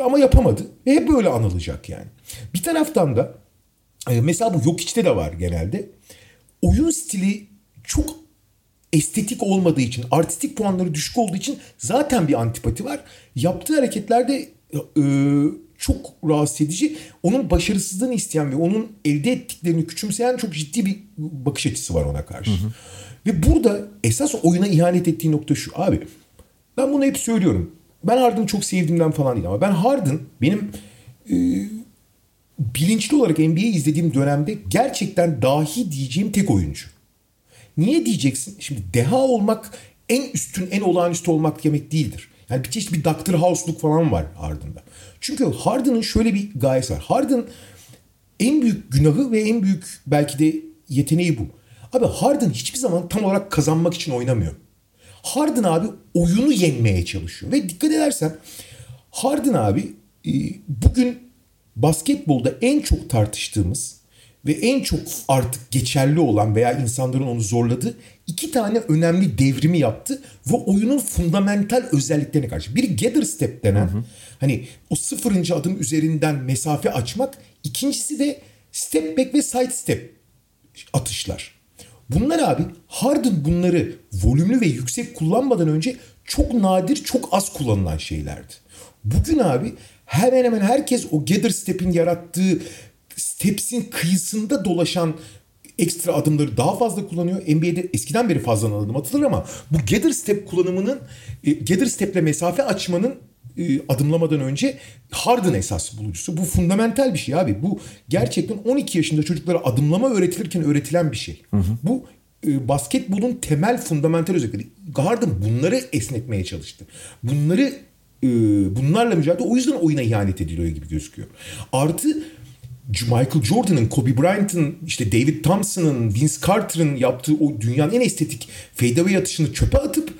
Ama yapamadı. Ve hep böyle anılacak yani. Bir taraftan da mesela bu yok içte de var genelde. Oyun stili çok estetik olmadığı için, artistik puanları düşük olduğu için zaten bir antipati var. Yaptığı hareketlerde e, çok rahatsız edici. Onun başarısızlığını isteyen ve onun elde ettiklerini küçümseyen çok ciddi bir bakış açısı var ona karşı. Hı hı. Ve burada esas oyuna ihanet ettiği nokta şu. Abi ben bunu hep söylüyorum. Ben Harden'ı çok sevdiğimden falan değil ama ben Harden benim e, bilinçli olarak NBA izlediğim dönemde gerçekten dahi diyeceğim tek oyuncu. Niye diyeceksin? Şimdi deha olmak en üstün, en olağanüstü olmak demek değildir. Yani bir çeşit bir Dr. House'luk falan var Harden'da. Çünkü Harden'ın şöyle bir gayesi var. Harden en büyük günahı ve en büyük belki de yeteneği bu. Abi Harden hiçbir zaman tam olarak kazanmak için oynamıyor. Harden abi oyunu yenmeye çalışıyor. Ve dikkat edersen Harden abi e, bugün basketbolda en çok tartıştığımız ve en çok artık geçerli olan veya insanların onu zorladığı iki tane önemli devrimi yaptı ve oyunun fundamental özelliklerine karşı. Biri gather step denen hı hı. hani o sıfırıncı adım üzerinden mesafe açmak. İkincisi de step back ve side step atışlar. Bunlar abi Harden bunları volümlü ve yüksek kullanmadan önce çok nadir çok az kullanılan şeylerdi. Bugün abi hemen hemen herkes o gather step'in yarattığı steps'in kıyısında dolaşan ekstra adımları daha fazla kullanıyor. NBA'de eskiden beri fazla adım atılır ama bu gather step kullanımının e, gather step'le mesafe açmanın e, adımlamadan önce Harden esas bulucusu. Bu fundamental bir şey abi. Bu gerçekten 12 yaşında çocuklara adımlama öğretilirken öğretilen bir şey. Hı hı. Bu e, basketbolun temel fundamental özellikleri. Harden bunları esnetmeye çalıştı. Bunları e, bunlarla mücadele o yüzden oyuna ihanet ediliyor gibi gözüküyor. Artı Michael Jordan'ın, Kobe Bryant'ın, işte David Thompson'ın, Vince Carter'ın yaptığı o dünyanın en estetik fadeaway atışını çöpe atıp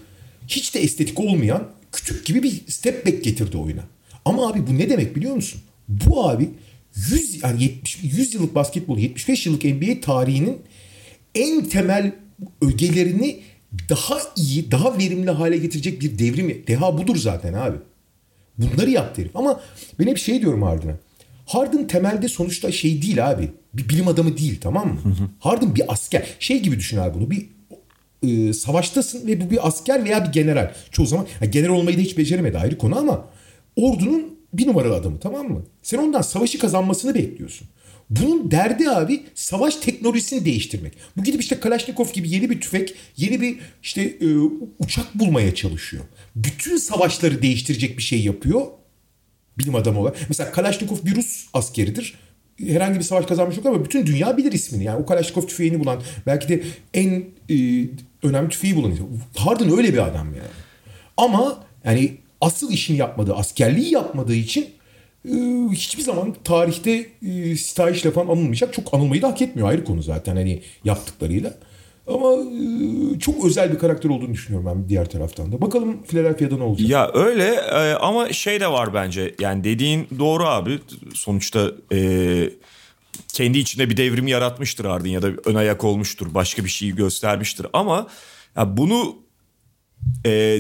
hiç de estetik olmayan küçük gibi bir step back getirdi oyuna. Ama abi bu ne demek biliyor musun? Bu abi 100 yani 70 100 yıllık basketbol, 75 yıllık NBA tarihinin en temel ögelerini daha iyi, daha verimli hale getirecek bir devrim. Deha budur zaten abi. Bunları yaptı herif. Ama ben hep şey diyorum ardına. Harden temelde sonuçta şey değil abi. Bir bilim adamı değil tamam mı? Hı. Harden bir asker. Şey gibi düşün abi bunu. Bir e, savaştasın ve bu bir asker veya bir general. Çoğu zaman yani general olmayı da hiç beceremedi ayrı konu ama ordunun bir numaralı adamı tamam mı? Sen ondan savaşı kazanmasını bekliyorsun. Bunun derdi abi savaş teknolojisini değiştirmek. Bu gidip işte Kalashnikov gibi yeni bir tüfek, yeni bir işte e, uçak bulmaya çalışıyor. Bütün savaşları değiştirecek bir şey yapıyor bilim adamı olarak. Mesela Kalashnikov bir Rus askeridir. Herhangi bir savaş kazanmış yok ama bütün dünya bilir ismini. Yani o Kalashnikov tüfeğini bulan belki de en e, önemli tüfeği bulan. Harden öyle bir adam yani. Ama yani asıl işini yapmadığı, askerliği yapmadığı için hiçbir zaman tarihte e, sitayiş yapan anılmayacak. Çok anılmayı da hak etmiyor ayrı konu zaten hani yaptıklarıyla. Ama e, çok özel bir karakter olduğunu düşünüyorum ben diğer taraftan da. Bakalım Philadelphia'da ne olacak? Ya öyle e, ama şey de var bence. Yani dediğin doğru abi. Sonuçta e, kendi içinde bir devrim yaratmıştır Ardın ya da ön ayak olmuştur. Başka bir şeyi göstermiştir. Ama bunu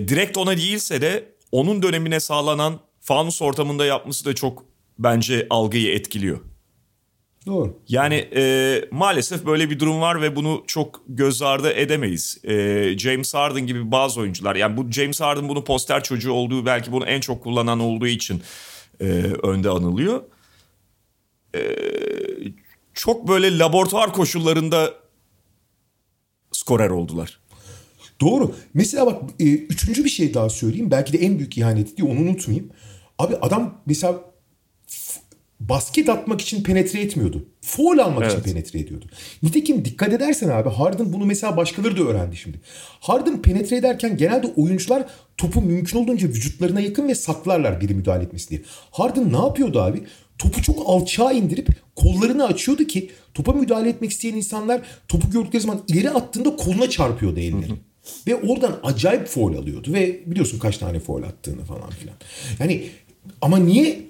direkt ona değilse de onun dönemine sağlanan fanus ortamında yapması da çok bence algıyı etkiliyor. Doğru. Yani e, maalesef böyle bir durum var ve bunu çok göz ardı edemeyiz. E, James Harden gibi bazı oyuncular yani bu James Harden bunu poster çocuğu olduğu belki bunu en çok kullanan olduğu için e, önde anılıyor. E, çok böyle laboratuvar koşullarında skorer oldular. Doğru. Mesela bak e, üçüncü bir şey daha söyleyeyim. Belki de en büyük ihaneti diye onu unutmayayım. Abi adam mesela basket atmak için penetre etmiyordu. Foul almak Evet. için penetre ediyordu. Nitekim dikkat edersen abi Harden bunu mesela başkaları da öğrendi şimdi. Harden penetre ederken genelde oyuncular topu mümkün olduğunca vücutlarına yakın ve saklarlar biri müdahale etmesi diye. Harden ne yapıyordu abi? Topu çok alçağa indirip kollarını açıyordu ki topa müdahale etmek isteyen insanlar topu gördükleri zaman ileri attığında koluna çarpıyordu elleri. Ve oradan acayip foul alıyordu ve biliyorsun kaç tane foul attığını falan filan. Yani ama niye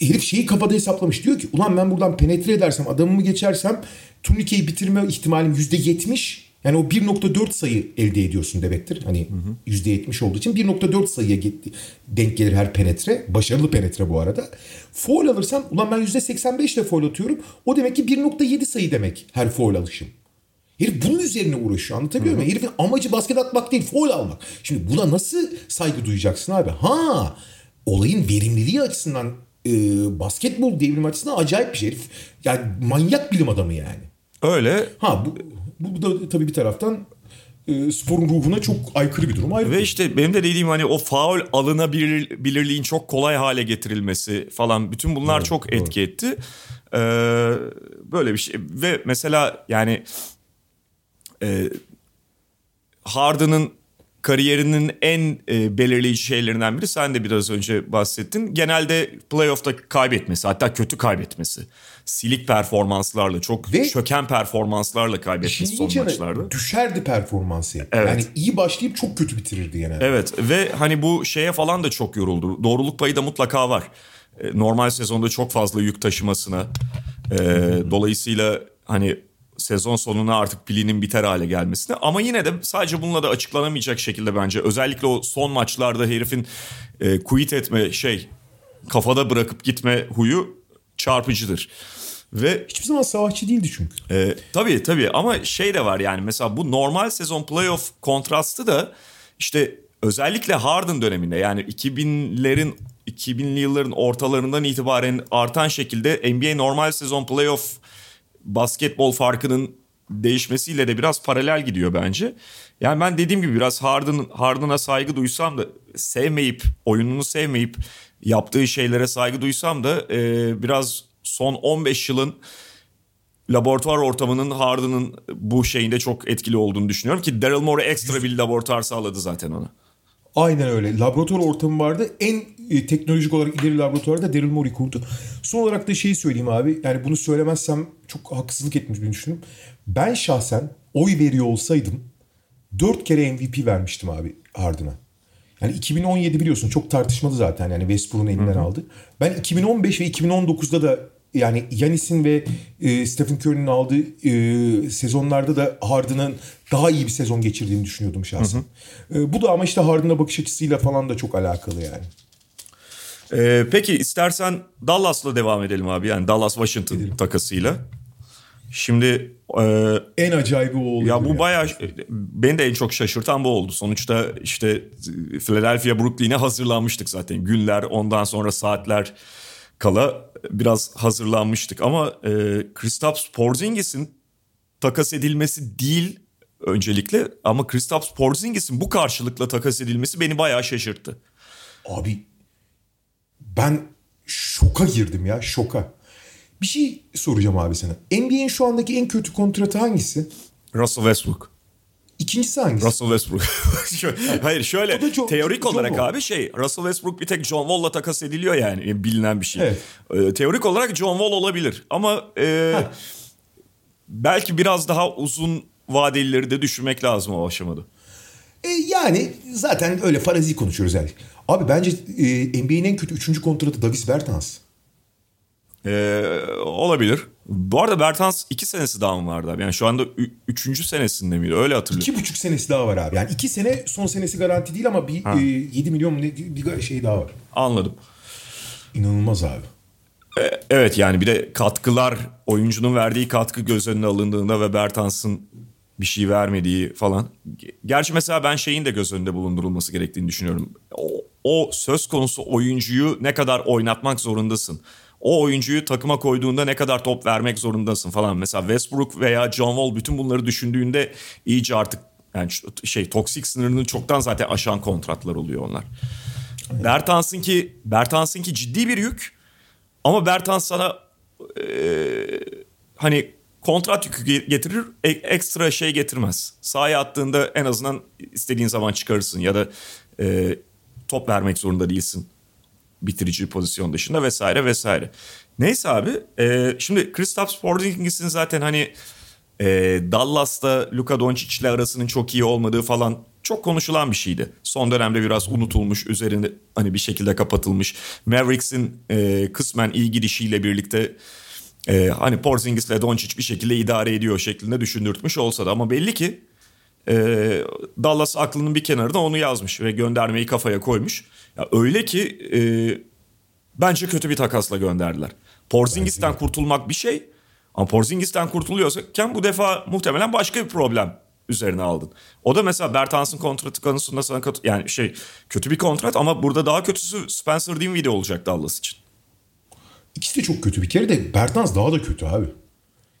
herif şeyi kafada hesaplamış. Diyor ki ulan ben buradan penetre edersem adamımı geçersem turnikeyi bitirme ihtimalim %70. Yani o 1.4 sayı elde ediyorsun demektir. Hani %70 olduğu için 1.4 sayıya denk gelir her penetre. Başarılı penetre bu arada. Foul alırsam ulan ben %85 ile foul atıyorum. O demek ki 1.7 sayı demek her foul alışım. Herif bunun üzerine uğraşıyor anlatabiliyor muyum? Herifin amacı basket atmak değil foul almak. Şimdi buna nasıl saygı duyacaksın abi? Ha olayın verimliliği açısından e, basketbol devrimi açısından acayip bir şey. Herif, yani manyak bilim adamı yani. Öyle Ha bu, bu da tabii bir taraftan e, sporun ruhuna çok aykırı bir durum. Ayrı Ve işte benim de dediğim hani o faul alınabilirliğin çok kolay hale getirilmesi falan bütün bunlar çok etki etti. Ee, böyle bir şey ve mesela yani e, Harden'ın kariyerinin en e, belirleyici şeylerinden biri sen de biraz önce bahsettin. Genelde playoff'ta kaybetmesi hatta kötü kaybetmesi. Silik performanslarla çok Ve- çöken performanslarla kaybetmesi İşin son maçlarda. düşerdi performansı. Evet. Yani iyi başlayıp çok kötü bitirirdi genelde. Evet ve hani bu şeye falan da çok yoruldu. Doğruluk payı da mutlaka var. E, Normal sezonda çok fazla yük taşımasına. e, dolayısıyla hani sezon sonuna artık pilinin biter hale gelmesine. Ama yine de sadece bununla da açıklanamayacak şekilde bence. Özellikle o son maçlarda herifin e, quit etme şey kafada bırakıp gitme huyu çarpıcıdır. Ve Hiçbir zaman savaşçı değildi çünkü. ee, tabii tabii ama şey de var yani mesela bu normal sezon playoff kontrastı da işte özellikle Harden döneminde yani 2000'lerin 2000'li yılların ortalarından itibaren artan şekilde NBA normal sezon playoff basketbol farkının değişmesiyle de biraz paralel gidiyor bence. Yani ben dediğim gibi biraz Harden Harden'a saygı duysam da sevmeyip oyununu sevmeyip yaptığı şeylere saygı duysam da e, biraz son 15 yılın laboratuvar ortamının Harden'ın bu şeyinde çok etkili olduğunu düşünüyorum ki Daryl Morey ekstra bir laboratuvar sağladı zaten ona. Aynen öyle. Laboratuvar ortamı vardı. En e, teknolojik olarak ileri laboratuvarda Daryl Morey kurdu. Son olarak da şeyi söyleyeyim abi. Yani bunu söylemezsem çok haksızlık etmiş bir düşünüyorum. Ben şahsen oy veriyor olsaydım 4 kere MVP vermiştim abi Harden'a. Yani 2017 biliyorsun çok tartışmalı zaten yani Westbrook'un elinden aldı. Ben 2015 ve 2019'da da yani Yanis'in ve e, Stephen Curry'nin aldığı e, sezonlarda da Harden'ın daha iyi bir sezon geçirdiğini düşünüyordum şahsen. E, bu da ama işte Harden'a bakış açısıyla falan da çok alakalı yani. Ee, peki istersen Dallas'la devam edelim abi yani Dallas Washington takasıyla. Şimdi e, En acayibi o oluyor. ya bu bayağı beni de en çok şaşırtan bu oldu. Sonuçta işte Philadelphia Brooklyn'e hazırlanmıştık zaten. Günler ondan sonra saatler kala biraz hazırlanmıştık ama e, Kristaps Porzingis'in takas edilmesi değil öncelikle ama Kristaps Porzingis'in bu karşılıkla takas edilmesi beni bayağı şaşırttı. Abi ben şoka girdim ya şoka. Bir şey soracağım abi sana. NBA'in şu andaki en kötü kontratı hangisi? Russell Westbrook. İkincisi hangisi? Russell Westbrook. Hayır şöyle John- teorik John olarak Wall. abi şey Russell Westbrook bir tek John Wall'la takas ediliyor yani e, bilinen bir şey. Evet. Ee, teorik olarak John Wall olabilir ama e, belki biraz daha uzun vadelileri de düşünmek lazım o aşamada. E, yani zaten öyle farazi konuşuyoruz yani. Abi bence e, NBA'in en kötü üçüncü kontratı Davis Bertans. Ee, olabilir. Bu arada Bertans iki senesi daha mı vardı abi? Yani şu anda ü- üçüncü senesinde miydi? Öyle hatırlıyorum. İki buçuk senesi daha var abi. Yani iki sene son senesi garanti değil ama bir e, 7 milyon bir şey daha var. Anladım. İnanılmaz abi. Evet yani bir de katkılar oyuncunun verdiği katkı göz önüne alındığında ve Bertans'ın bir şey vermediği falan. Gerçi mesela ben şeyin de göz önünde bulundurulması gerektiğini düşünüyorum. O, o söz konusu oyuncuyu ne kadar oynatmak zorundasın. O oyuncuyu takıma koyduğunda ne kadar top vermek zorundasın falan. Mesela Westbrook veya John Wall bütün bunları düşündüğünde iyice artık yani şey toksik sınırını çoktan zaten aşan kontratlar oluyor onlar. Bertans'ınki Bertans'ınki ciddi bir yük. Ama Bertans sana e, hani kontrat yükü ge- getirir, e- ekstra şey getirmez. Sahaya attığında en azından istediğin zaman çıkarırsın ya da e, top vermek zorunda değilsin bitirici pozisyon dışında vesaire vesaire. Neyse abi e, şimdi Kristaps Porzingis'in zaten hani e, Dallas'ta Luka Doncic'le arasının çok iyi olmadığı falan çok konuşulan bir şeydi. Son dönemde biraz unutulmuş, üzerinde hani bir şekilde kapatılmış. Mavericks'in e, kısmen iyi gidişiyle birlikte e, hani Porzingis'le Doncic bir şekilde idare ediyor şeklinde düşündürtmüş olsa da ama belli ki e, Dallas aklının bir kenarına onu yazmış ve göndermeyi kafaya koymuş. Ya öyle ki e, bence kötü bir takasla gönderdiler. Porzingis'ten kurtulmak bir şey ama Porzingis'ten kurtuluyorken bu defa muhtemelen başka bir problem üzerine aldın. O da mesela Bertans'ın kontratı konusunda sana kat- yani şey kötü bir kontrat ama burada daha kötüsü Spencer Dinwiddie olacak Dallas için. İkisi de çok kötü bir kere de Bertans daha da kötü abi.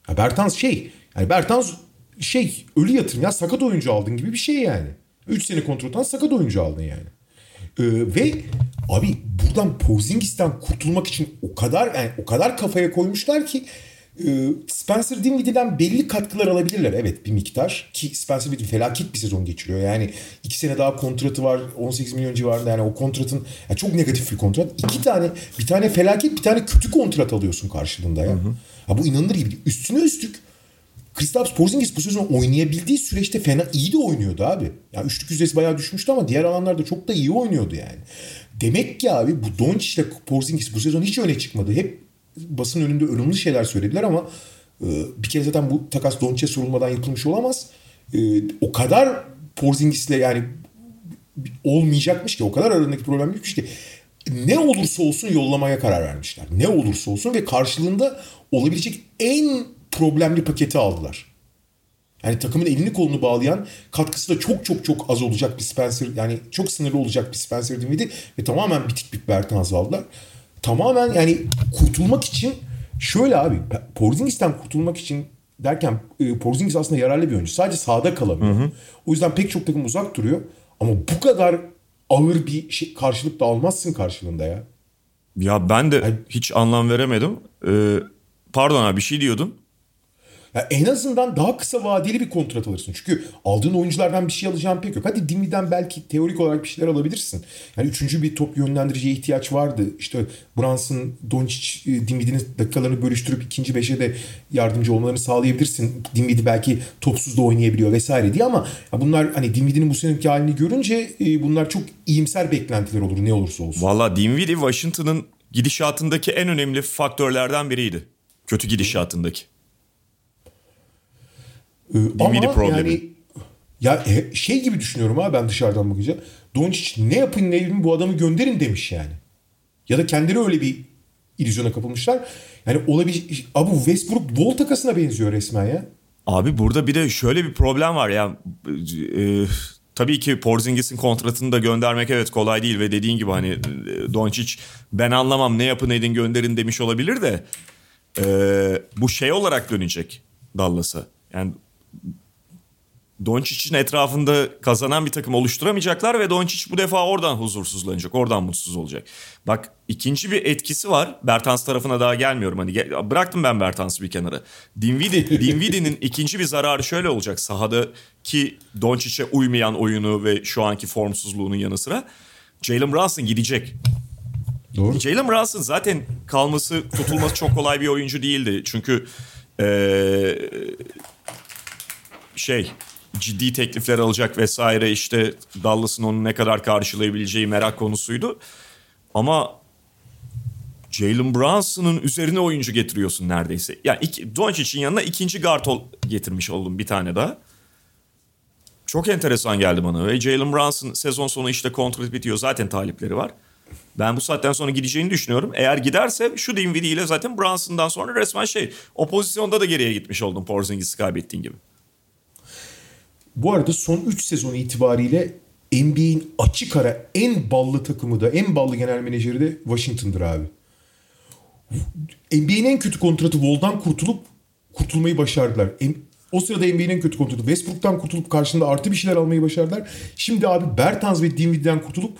Ya Bertans şey yani Bertans şey ölü yatırım ya sakat oyuncu aldın gibi bir şey yani. 3 sene kontrattan sakat oyuncu aldın yani. Ee, ve abi buradan Porzingis'ten kurtulmak için o kadar yani o kadar kafaya koymuşlar ki Spencer Dinwiddie'den belli katkılar alabilirler. Evet bir miktar ki Spencer Dinwiddie felaket bir sezon geçiriyor. Yani iki sene daha kontratı var 18 milyon civarında yani o kontratın yani çok negatif bir kontrat. İki tane bir tane felaket bir tane kötü kontrat alıyorsun karşılığında ya. Ha, bu inanılır gibi. Üstüne üstlük Kristaps Porzingis bu sezon oynayabildiği süreçte fena iyi de oynuyordu abi. Yani üçlük yüzdesi bayağı düşmüştü ama diğer alanlarda çok da iyi oynuyordu yani. Demek ki abi bu Doncic ile Porzingis bu sezon hiç öne çıkmadı. Hep basın önünde ölümlü şeyler söylediler ama e, bir kere zaten bu takas Doncic'e sorulmadan yapılmış olamaz. E, o kadar Porzingis'le yani olmayacakmış ki o kadar aralarındaki problem büyükmüş ki ne olursa olsun yollamaya karar vermişler. Ne olursa olsun ve karşılığında olabilecek en problemli paketi aldılar. Yani takımın elini kolunu bağlayan katkısı da çok çok çok az olacak bir Spencer yani çok sınırlı olacak bir Spencer Dinwiddie ve tamamen bitik bir Bertans aldılar. Tamamen yani kurtulmak için şöyle abi Porzingis'ten kurtulmak için derken e, Porzingis aslında yararlı bir oyuncu. Sadece sahada kalamıyor. O yüzden pek çok takım uzak duruyor. Ama bu kadar ağır bir şey, karşılık da almazsın karşılığında ya. Ya ben de hiç anlam veremedim. Ee, pardon abi bir şey diyordun. Ya en azından daha kısa vadeli bir kontrat alırsın. Çünkü aldığın oyunculardan bir şey alacağın pek yok. Hadi Dinwiddie'den belki teorik olarak bir şeyler alabilirsin. Yani üçüncü bir top yönlendiriciye ihtiyaç vardı. İşte Brunson, Doncic, e, Dinwiddie'nin dakikalarını bölüştürüp ikinci beşe de yardımcı olmalarını sağlayabilirsin. Dinwiddie belki topsuz da oynayabiliyor vesaire diye ama bunlar hani Dinwiddie'nin bu seneki halini görünce e, bunlar çok iyimser beklentiler olur ne olursa olsun. Valla Dinwiddie Washington'ın gidişatındaki en önemli faktörlerden biriydi. Kötü gidişatındaki. Ee, ama problemi. yani ya e, şey gibi düşünüyorum ha ben dışarıdan bakınca. Doncic ne yapın ne edin bu adamı gönderin demiş yani. Ya da kendileri öyle bir illüzyona kapılmışlar. Yani olabilir. Abi Westbrook Wall takasına benziyor resmen ya. Abi burada bir de şöyle bir problem var ya. E, tabii ki Porzingis'in kontratını da göndermek evet kolay değil ve dediğin gibi hani e, Doncic ben anlamam ne yapın edin gönderin demiş olabilir de e, bu şey olarak dönecek Dallas'a. Yani Doncic'in etrafında kazanan bir takım oluşturamayacaklar ve Doncic bu defa oradan huzursuzlanacak, oradan mutsuz olacak. Bak ikinci bir etkisi var. Bertans tarafına daha gelmiyorum. Hani gel, bıraktım ben Bertans'ı bir kenara. Dinwiddie, Dinwiddie'nin ikinci bir zararı şöyle olacak sahadaki Doncic'e uymayan oyunu ve şu anki formsuzluğunun yanı sıra Jalen Brunson gidecek. Doğru. Jalen Brunson zaten kalması, tutulması çok kolay bir oyuncu değildi. Çünkü ee, şey ciddi teklifler alacak vesaire işte Dallas'ın onu ne kadar karşılayabileceği merak konusuydu. Ama Jalen Brunson'ın üzerine oyuncu getiriyorsun neredeyse. Yani iki, Doncic'in yanına ikinci guard ol, getirmiş oldum bir tane daha. Çok enteresan geldi bana ve Jalen Brunson sezon sonu işte kontrat bitiyor zaten talipleri var. Ben bu saatten sonra gideceğini düşünüyorum. Eğer giderse şu Dinwiddie ile zaten Brunson'dan sonra resmen şey o pozisyonda da geriye gitmiş oldum Porzingis'i kaybettiğin gibi. Bu arada son 3 sezon itibariyle NBA'in açık ara en ballı takımı da en ballı genel menajeri de Washington'dır abi. NBA'nin en kötü kontratı Wall'dan kurtulup kurtulmayı başardılar. O sırada NBA'nin en kötü kontratı Westbrook'tan kurtulup karşında artı bir şeyler almayı başardılar. Şimdi abi Bertans ve Dinwiddie'den kurtulup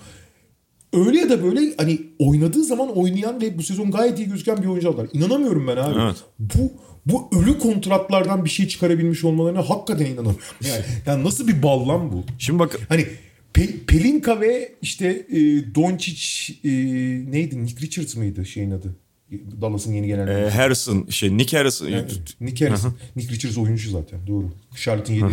öyle ya da böyle hani oynadığı zaman oynayan ve bu sezon gayet iyi gözüken bir oyuncu aldılar. İnanamıyorum ben abi. Evet. Bu bu ölü kontratlardan bir şey çıkarabilmiş olmalarına hakikaten inanamıyorum. Yani, yani nasıl bir bal lan bu? Şimdi bak hani Pe- Pelinka ve işte e, Doncic e, neydi? Nick Richards mıydı şeyin adı? Dallas'ın yeni gelen. Ee, Harrison şey Nick Harrison. Yani, Nick Harrison. Nick Richards oyuncu zaten doğru. Charlotte'ın yeni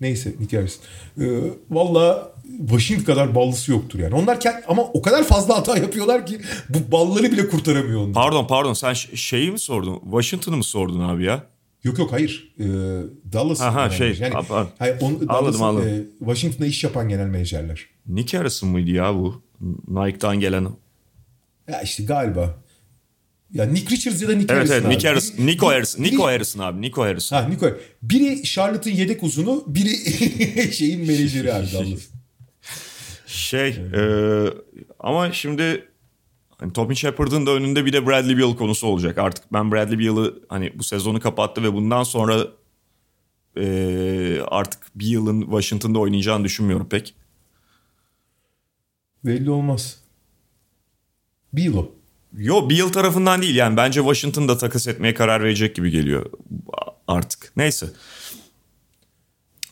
Neyse Nick Harrison. Ee, Valla Washington kadar ballısı yoktur yani. Onlar kend, ama o kadar fazla hata yapıyorlar ki bu balları bile kurtaramıyor onlar. Pardon pardon sen şeyi mi sordun? Washington'ı mı sordun abi ya? Yok yok hayır. Ee, Dallas. Aha şey. Yani, hayır, on, anladım anladım. E, Washington'da iş yapan genel menajerler. Nick Harrison mıydı ya bu? Nike'dan gelen. Ya işte galiba. Ya Nick Richards ya da Nick evet, Harrison evet, abi. Nick Harrison, Nico Harrison, Nico Harrison abi, Nico Harrison. Ha Nico. Biri Charlotte'ın yedek uzunu, biri şeyin menajeri abi Dallas. Şey, e, ama şimdi hani Tommy Shepard'ın da önünde bir de Bradley Beal konusu olacak. Artık ben Bradley Beal'ı hani bu sezonu kapattı ve bundan sonra e, artık Beal'ın Washington'da oynayacağını düşünmüyorum pek. Belli olmaz. Beal o. Yo Beal tarafından değil yani bence Washington da takas etmeye karar verecek gibi geliyor artık. Neyse.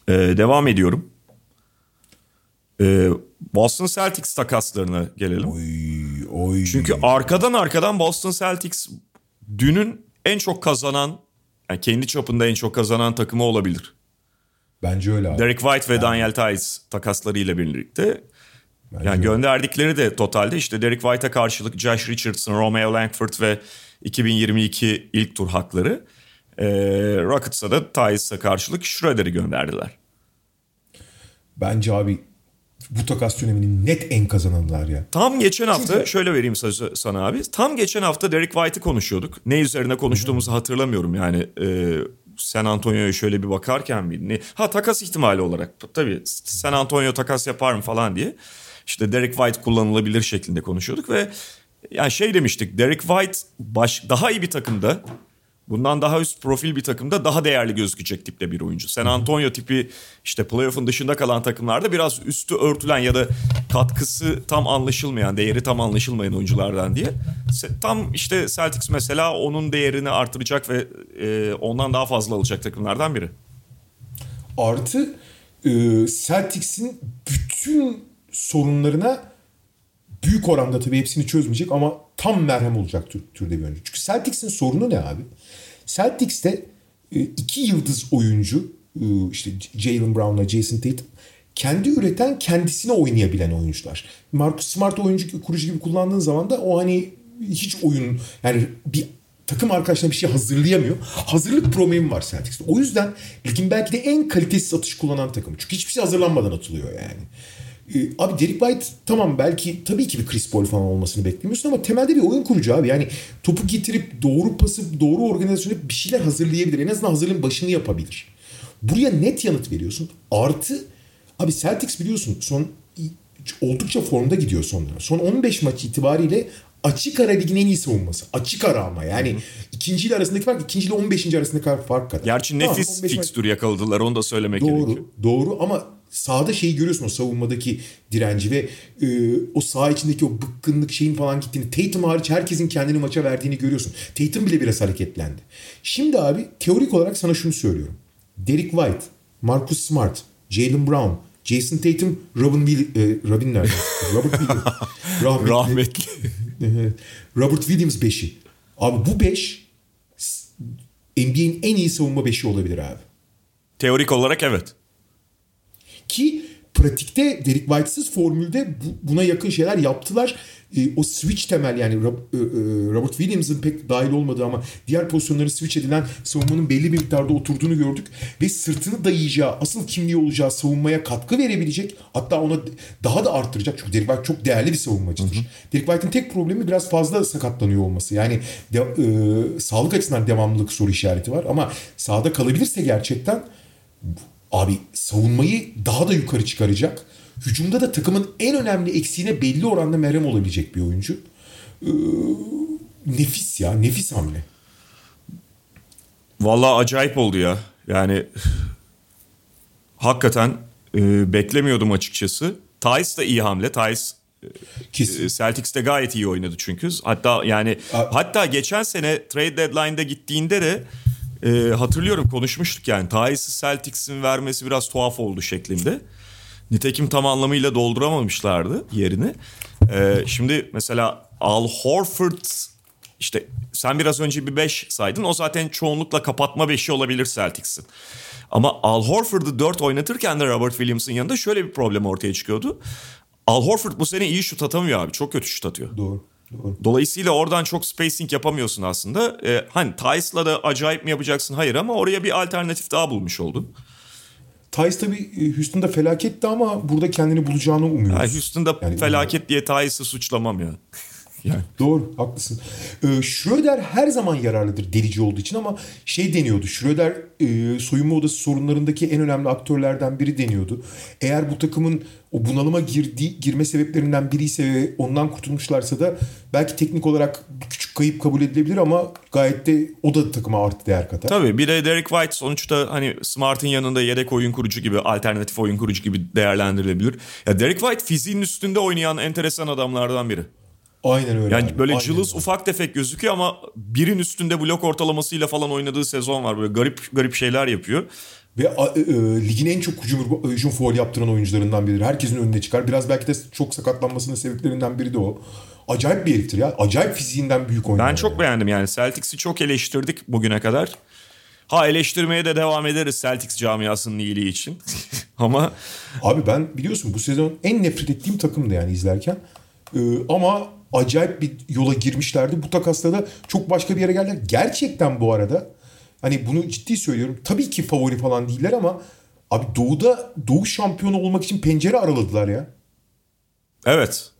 Ee, devam ediyorum. Ee, Boston Celtics takaslarına gelelim. Oy, oy. Çünkü arkadan arkadan Boston Celtics dünün en çok kazanan yani kendi çapında en çok kazanan takımı olabilir. Bence öyle abi. Derek White ve yani. Daniel Tice takaslarıyla birlikte Bence yani gönderdikleri de totalde işte Derek White'a karşılık Josh Richardson, Romeo Langford ve 2022 ilk tur hakları. Ee, Rockets'a da Tyus'a karşılık Schroeder'i gönderdiler. Bence abi bu takas döneminin net en kazananlar ya. Tam geçen hafta Çünkü... şöyle vereyim sözü sana abi. Tam geçen hafta Derek White'ı konuşuyorduk. Ne üzerine konuştuğumuzu Hı-hı. hatırlamıyorum yani. E, San Antonio'ya şöyle bir bakarken bir ne ha takas ihtimali olarak tabii San Antonio takas yapar mı falan diye işte Derek White kullanılabilir şeklinde konuşuyorduk ve yani şey demiştik Derek White baş, daha iyi bir takımda bundan daha üst profil bir takımda daha değerli gözükecek tipte bir oyuncu. San Antonio tipi işte playoff'un dışında kalan takımlarda biraz üstü örtülen ya da katkısı tam anlaşılmayan, değeri tam anlaşılmayan oyunculardan diye. Tam işte Celtics mesela onun değerini artıracak ve e, ondan daha fazla alacak takımlardan biri. Artı e, Celtics'in bütün sorunlarına büyük oranda tabii hepsini çözmeyecek ama tam merhem olacak tür, türde bir oyuncu. Çünkü Celtics'in sorunu ne abi? Celtics'te e, iki yıldız oyuncu e, işte Jalen Brown'la Jason Tatum kendi üreten kendisine oynayabilen oyuncular. Marcus Smart oyuncu kurucu gibi kullandığın zaman da o hani hiç oyun yani bir takım arkadaşlarına bir şey hazırlayamıyor. Hazırlık problemi var Celtics'te. O yüzden ligin belki de en kalitesiz atış kullanan takım. Çünkü hiçbir şey hazırlanmadan atılıyor yani. Ee, abi Derek White tamam belki tabii ki bir Chris Paul falan olmasını beklemiyorsun ama temelde bir oyun kurucu abi. Yani topu getirip doğru pası, doğru organizasyonu bir şeyler hazırlayabilir. En azından hazırlığın başını yapabilir. Buraya net yanıt veriyorsun. Artı abi Celtics biliyorsun son oldukça formda gidiyor son dönem. Son 15 maç itibariyle açık ara ligin en iyi savunması. Açık ara ama yani Hı-hı. ikinci ile arasındaki fark ikinci ile 15. arasındaki fark kadar. Gerçi tamam, nefis fikstür maç... yakaladılar onu da söylemek doğru, gerekiyor. Doğru doğru ama sahada şeyi görüyorsun o savunmadaki direnci ve e, o saha içindeki o bıkkınlık şeyin falan gittiğini. Tatum hariç herkesin kendini maça verdiğini görüyorsun. Tatum bile biraz hareketlendi. Şimdi abi teorik olarak sana şunu söylüyorum. Derek White, Marcus Smart, Jalen Brown, Jason Tatum, Robin Will, e, Robin nerede? Robert Williams. Rahmetli. Rahmetli. Robert Williams 5'i. Abi bu 5 NBA'in en iyi savunma 5'i olabilir abi. Teorik olarak evet. Ki pratikte Derek White'sız formülde buna yakın şeyler yaptılar. E, o switch temel yani e, e, Robert Williams'ın pek dahil olmadığı ama diğer pozisyonları switch edilen savunmanın belli bir miktarda oturduğunu gördük. Ve sırtını dayayacağı, asıl kimliği olacağı savunmaya katkı verebilecek hatta ona daha da arttıracak. Çünkü Derek White çok değerli bir savunmacıdır. Hı hı. Derek White'ın tek problemi biraz fazla sakatlanıyor olması. Yani de, e, sağlık açısından devamlılık soru işareti var ama sahada kalabilirse gerçekten abi savunmayı daha da yukarı çıkaracak. Hücumda da takımın en önemli eksiğine belli oranda merhem olabilecek bir oyuncu. Ee, nefis ya, nefis hamle. Vallahi acayip oldu ya. Yani hakikaten e, beklemiyordum açıkçası. Thais da iyi hamle. Thais Kesin. E, Celtics'te gayet iyi oynadı çünkü. Hatta yani A- hatta geçen sene trade deadline'da gittiğinde de e, hatırlıyorum konuşmuştuk yani. Thais'i Celtics'in vermesi biraz tuhaf oldu şeklinde. Nitekim tam anlamıyla dolduramamışlardı yerini. Ee, şimdi mesela Al Horford işte sen biraz önce bir 5 saydın. O zaten çoğunlukla kapatma 5'i olabilir Celtics'in. Ama Al Horford'u 4 oynatırken de Robert Williams'ın yanında şöyle bir problem ortaya çıkıyordu. Al Horford bu sene iyi şut atamıyor abi. Çok kötü şut atıyor. Doğru. Doğru. Dolayısıyla oradan çok spacing yapamıyorsun aslında. Ee, hani Tice'la da acayip mi yapacaksın? Hayır ama oraya bir alternatif daha bulmuş oldun. Tice tabii e, Houston'da felaketti ama burada kendini bulacağını umuyoruz. Yani Houston'da yani, felaket diye Tice'ı suçlamam ya. Yani. Doğru haklısın. Ee, Schroeder her zaman yararlıdır delici olduğu için ama şey deniyordu. Schroeder e, soyunma odası sorunlarındaki en önemli aktörlerden biri deniyordu. Eğer bu takımın o bunalıma girdi, girme sebeplerinden biri ise ondan kurtulmuşlarsa da belki teknik olarak küçük kayıp kabul edilebilir ama gayet de o da takıma artı değer katar. Tabii bir de Derek White sonuçta hani Smart'ın yanında yedek oyun kurucu gibi alternatif oyun kurucu gibi değerlendirilebilir. Ya Derek White fiziğin üstünde oynayan enteresan adamlardan biri. Aynen öyle. Yani abi. böyle Aynen cılız öyle. ufak tefek gözüküyor ama birin üstünde blok ortalamasıyla falan oynadığı sezon var. Böyle garip garip şeyler yapıyor. Ve e, e, ligin en çok hücum, hücum foul yaptıran oyuncularından biridir. Herkesin önüne çıkar. Biraz belki de çok sakatlanmasının sebeplerinden biri de o. Acayip bir heriftir ya. Acayip fiziğinden büyük oyuncu. Ben çok yani. beğendim yani. Celtics'i çok eleştirdik bugüne kadar. Ha eleştirmeye de devam ederiz Celtics camiasının iyiliği için. Ama... Abi ben biliyorsun bu sezon en nefret ettiğim takımdı yani izlerken. Ee, ama acayip bir yola girmişlerdi. Bu takasla da çok başka bir yere geldiler. Gerçekten bu arada hani bunu ciddi söylüyorum. Tabii ki favori falan değiller ama abi Doğu'da Doğu şampiyonu olmak için pencere araladılar ya. Evet.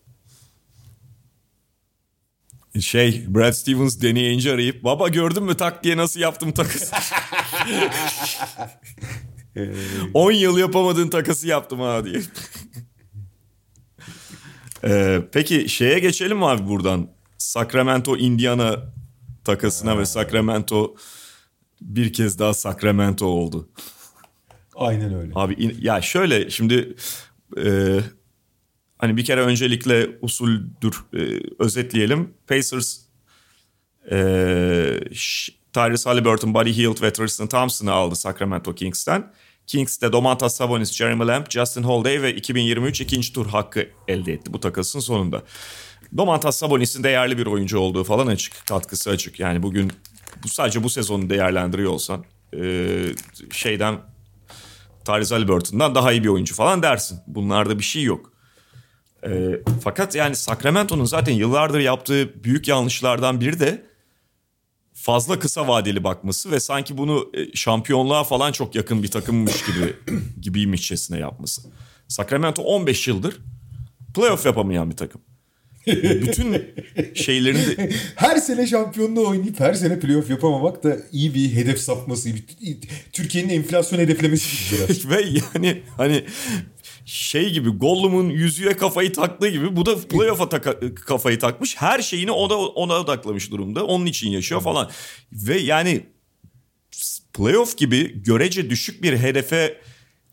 Şey Brad Stevens Danny Ainge arayıp baba gördün mü tak diye nasıl yaptım takası. 10 yıl yapamadığın takası yaptım ha diye. Ee, peki şeye geçelim mi abi buradan? Sacramento Indiana takasına ve Sacramento bir kez daha Sacramento oldu. Aynen öyle. Abi ya şöyle şimdi e, hani bir kere öncelikle usuldür e, özetleyelim. Pacers e, Tyrese Halliburton, Buddy Hield ve Tristan Thompson'ı aldı Sacramento Kings'ten. Kings'te Domantas Sabonis, Jeremy Lamb, Justin Holiday ve 2023 ikinci tur hakkı elde etti bu takasın sonunda. Domantas Sabonis'in değerli bir oyuncu olduğu falan açık. Katkısı açık. Yani bugün sadece bu sezonu değerlendiriyor olsan e, şeyden Tyrese Halliburton'dan daha iyi bir oyuncu falan dersin. Bunlarda bir şey yok. E, fakat yani Sacramento'nun zaten yıllardır yaptığı büyük yanlışlardan biri de fazla kısa vadeli bakması ve sanki bunu e, şampiyonluğa falan çok yakın bir takımmış gibi gibiymişçesine yapması. Sacramento 15 yıldır playoff yapamayan bir takım. Bütün şeylerini de... Her sene şampiyonluğu oynayıp her sene playoff yapamamak da iyi bir hedef sapması. Türkiye'nin enflasyon hedeflemesi biraz. Ve yani hani şey gibi Gollum'un yüzüğe kafayı taktığı gibi bu da playoff'a taka, kafayı takmış. Her şeyini ona ona odaklamış durumda. Onun için yaşıyor falan. Ve yani playoff gibi görece düşük bir hedefe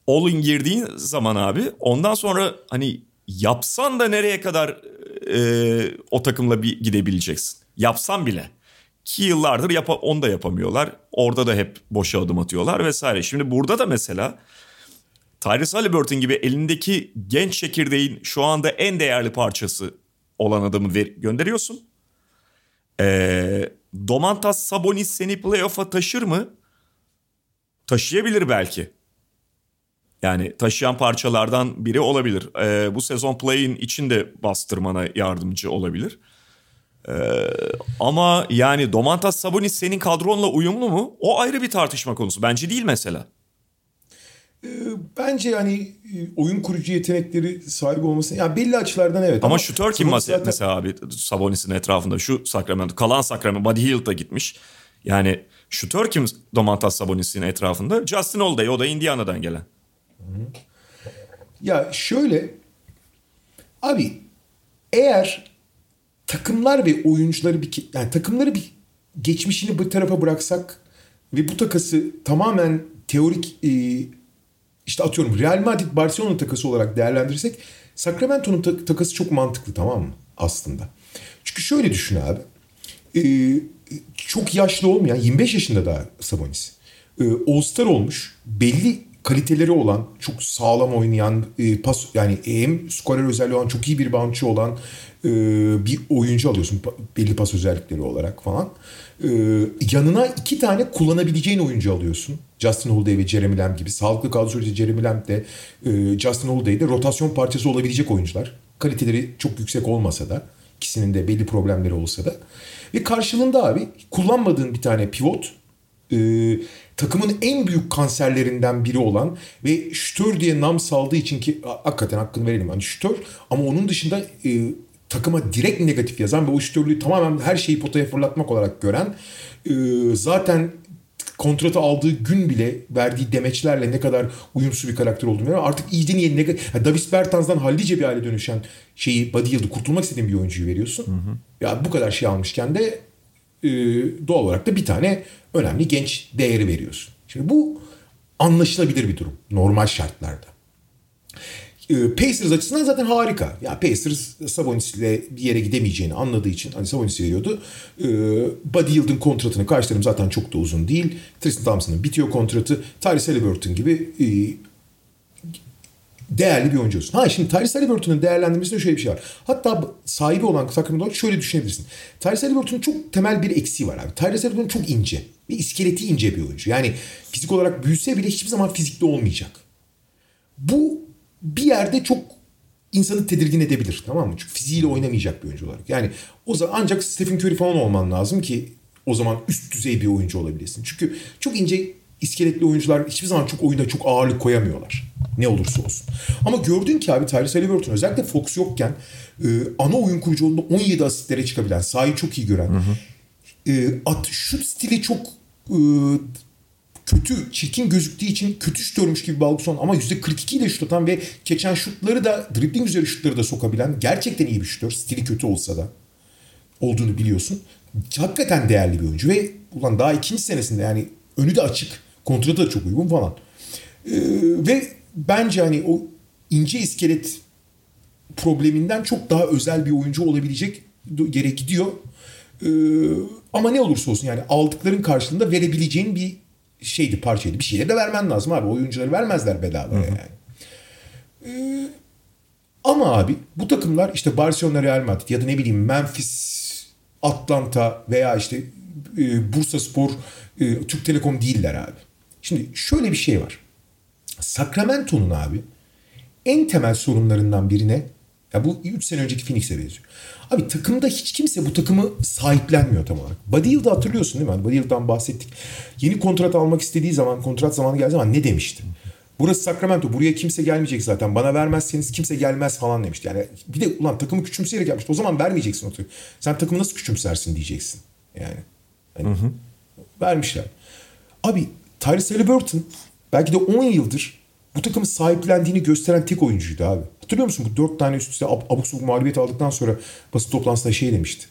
all-in girdiğin zaman abi ondan sonra hani yapsan da nereye kadar e, o takımla bir gidebileceksin. Yapsan bile. Ki yıllardır yap onu da yapamıyorlar. Orada da hep boşa adım atıyorlar vesaire. Şimdi burada da mesela Tyrese Halliburton gibi elindeki genç çekirdeğin şu anda en değerli parçası olan adamı ver, gönderiyorsun. Ee, Domantas Sabonis seni playoff'a taşır mı? Taşıyabilir belki. Yani taşıyan parçalardan biri olabilir. Ee, bu sezon play'in içinde bastırmana yardımcı olabilir. Ee, ama yani Domantas Sabonis senin kadronla uyumlu mu? O ayrı bir tartışma konusu. Bence değil mesela. Ee, bence yani e, oyun kurucu yetenekleri sahibi olması yani belli açılardan evet. Ama, ama şutör kim zaten... mesela abi Sabonis'in etrafında şu Sacramento kalan Sacramento Buddy Hield da gitmiş. Yani şutör kim Domantas Sabonis'in etrafında? Justin Holiday o da Indiana'dan gelen. Ya şöyle abi eğer takımlar ve oyuncuları bir yani takımları bir geçmişini bir tarafa bıraksak ve bu takası tamamen teorik e, işte atıyorum Real Madrid Barcelona takası olarak değerlendirirsek Sacramento'nun ta- takası çok mantıklı tamam mı aslında. Çünkü şöyle düşün abi. E, çok yaşlı olmayan 25 yaşında daha Sabonis. E, All-Star olmuş. Belli kaliteleri olan, çok sağlam oynayan, e, pas yani hem skorer özelliği olan, çok iyi bir bounce'çı olan e, bir oyuncu alıyorsun belli pas özellikleri olarak falan. E, yanına iki tane kullanabileceğin oyuncu alıyorsun. Justin Holiday ve Jeremy Lamb gibi. Sağlıklı kaldığı sürece Jeremy Lamb de e, Justin Holiday de rotasyon parçası olabilecek oyuncular. Kaliteleri çok yüksek olmasa da ikisinin de belli problemleri olsa da. Ve karşılığında abi kullanmadığın bir tane pivot e, takımın en büyük kanserlerinden biri olan ve şütör diye nam saldığı için ki hakikaten hakkını verelim. Hani şütör ama onun dışında e, takıma direkt negatif yazan ve o şütörlüğü tamamen her şeyi potaya fırlatmak olarak gören e, zaten kontratı aldığı gün bile verdiği demeçlerle ne kadar uyumsuz bir karakter olduğunu veriyor. Artık iyice niye negatif... Yani Davis Bertans'dan hallice bir hale dönüşen şeyi Buddy Yıldız kurtulmak istediğin bir oyuncuyu veriyorsun. Hı hı. Ya bu kadar şey almışken de e, doğal olarak da bir tane önemli genç değeri veriyorsun. Şimdi bu anlaşılabilir bir durum normal şartlarda. E, Pacers açısından zaten harika. Ya Pacers Sabonis'le bir yere gidemeyeceğini anladığı için hani Sabonis veriyordu. E, Buddy Yield'ın kontratını karşılarım zaten çok da uzun değil. Tristan Thompson'ın bitiyor kontratı. Tyrese Halliburton gibi e, değerli bir oyuncu olsun. Ha şimdi Tyrese Halliburton'un değerlendirmesinde şöyle bir şey var. Hatta sahibi olan Sacramento şöyle düşünebilirsin. Tyrese Halliburton'un çok temel bir eksiği var abi. Tyrese Halliburton çok ince. Bir iskeleti ince bir oyuncu. Yani fizik olarak büyüse bile hiçbir zaman fizikli olmayacak. Bu bir yerde çok insanı tedirgin edebilir tamam mı? Çünkü fiziğiyle oynamayacak bir oyuncu olarak. Yani o zaman ancak Stephen Curry falan olman lazım ki o zaman üst düzey bir oyuncu olabilirsin. Çünkü çok ince iskeletli oyuncular hiçbir zaman çok oyunda çok ağırlık koyamıyorlar. Ne olursa olsun. Ama gördün ki abi Tyrese Halliburton özellikle Fox yokken e, ana oyun kuruculuğunda 17 asitlere çıkabilen, sahayı çok iyi gören, hı hı. E, at şut stili çok e, kötü, çirkin gözüktüğü için kötü şutörmüş gibi bir son ama %42 ile şut atan ve geçen şutları da dribbling üzeri şutları da sokabilen gerçekten iyi bir şutör. Stili kötü olsa da olduğunu biliyorsun. Hakikaten değerli bir oyuncu ve ulan daha ikinci senesinde yani önü de açık. Kontratı da çok uygun falan. Ee, ve bence hani o ince iskelet probleminden çok daha özel bir oyuncu olabilecek yere gidiyor. Ee, ama ne olursa olsun yani aldıkların karşılığında verebileceğin bir şeydi parçaydı. Bir şeyleri de vermen lazım abi. Oyuncuları vermezler bedava yani. Ee, ama abi bu takımlar işte Barcelona Real Madrid ya da ne bileyim Memphis, Atlanta veya işte e, Bursa Spor, e, Türk Telekom değiller abi. Şimdi şöyle bir şey var. Sacramento'nun abi en temel sorunlarından birine Ya bu 3 sene önceki Phoenix'e benziyor. Abi takımda hiç kimse bu takımı sahiplenmiyor tam olarak. Buddy Hield'ı hatırlıyorsun değil mi? Hani Buddy Hield'dan bahsettik. Yeni kontrat almak istediği zaman, kontrat zamanı geldiği zaman ne demişti? Burası Sacramento. Buraya kimse gelmeyecek zaten. Bana vermezseniz kimse gelmez falan demişti. Yani bir de ulan takımı küçümseyerek yapmıştı. O zaman vermeyeceksin o takımı. Sen takımı nasıl küçümsersin diyeceksin. Yani. Hani Vermişler. Abi Tyrese Halliburton belki de 10 yıldır bu takımı sahiplendiğini gösteren tek oyuncuydu abi. Hatırlıyor musun bu 4 tane üst üste ab- abuk sabuk mağlubiyet aldıktan sonra basın toplantısında şey demişti.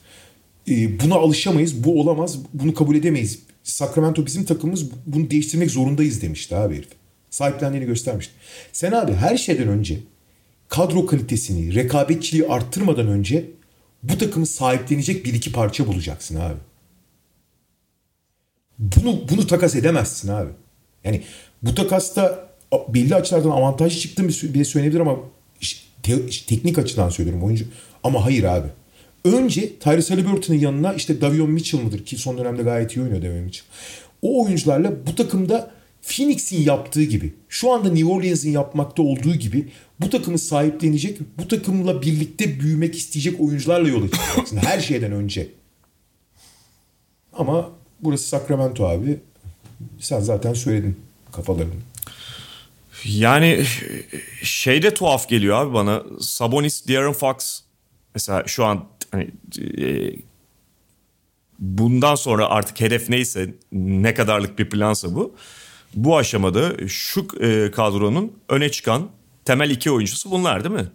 "Ee, buna alışamayız, bu olamaz, bunu kabul edemeyiz. Sacramento bizim takımımız, bunu değiştirmek zorundayız demişti abi herif. Sahiplendiğini göstermişti. Sen abi her şeyden önce kadro kalitesini, rekabetçiliği arttırmadan önce bu takımı sahiplenecek bir iki parça bulacaksın abi. Bunu bunu takas edemezsin abi. Yani bu takasta belli açılardan avantajlı çıktığım bile söylenebilir ama te- teknik açıdan söylüyorum oyuncu. Ama hayır abi. Önce Tyrese Halliburton'un yanına işte Davion Mitchell mıdır ki son dönemde gayet iyi oynuyor Davion Mitchell. O oyuncularla bu takımda Phoenix'in yaptığı gibi, şu anda New Orleans'in yapmakta olduğu gibi bu takımı sahiplenecek, bu takımla birlikte büyümek isteyecek oyuncularla yola çıkacaksın her şeyden önce. Ama burası Sacramento abi. Sen zaten söyledin kafalarını. Yani şey de tuhaf geliyor abi bana. Sabonis, De'Aaron Fox mesela şu an hani e, bundan sonra artık hedef neyse ne kadarlık bir plansa bu. Bu aşamada şu e, kadronun öne çıkan temel iki oyuncusu bunlar değil mi?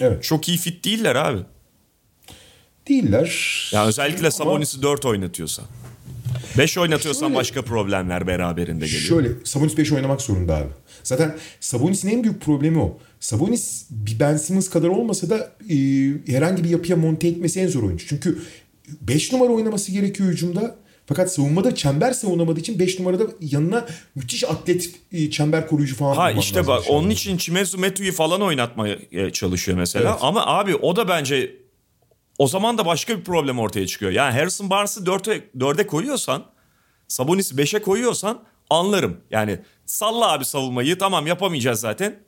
Evet. Çok iyi fit değiller abi. Değiller. Yani özellikle Sabonis'i 4 oynatıyorsan. 5 oynatıyorsan Şöyle- başka problemler beraberinde geliyor. Şöyle Sabonis 5 oynamak zorunda abi. Zaten Sabonis'in en büyük problemi o. Sabonis bir Ben Simmons kadar olmasa da e, herhangi bir yapıya monte etmesi en zor oyuncu. Çünkü 5 numara oynaması gerekiyor hücumda. Fakat savunmada çember savunamadığı için 5 numarada yanına müthiş atlet e, çember koruyucu falan Ha işte bak an. onun için Chimezu Metu'yu falan oynatmaya e, çalışıyor mesela. Evet. Ama abi o da bence o zaman da başka bir problem ortaya çıkıyor. Yani Harrison Barnes'ı 4'e 4'e koyuyorsan Sabonis'i 5'e koyuyorsan anlarım. Yani salla abi savunmayı tamam yapamayacağız zaten.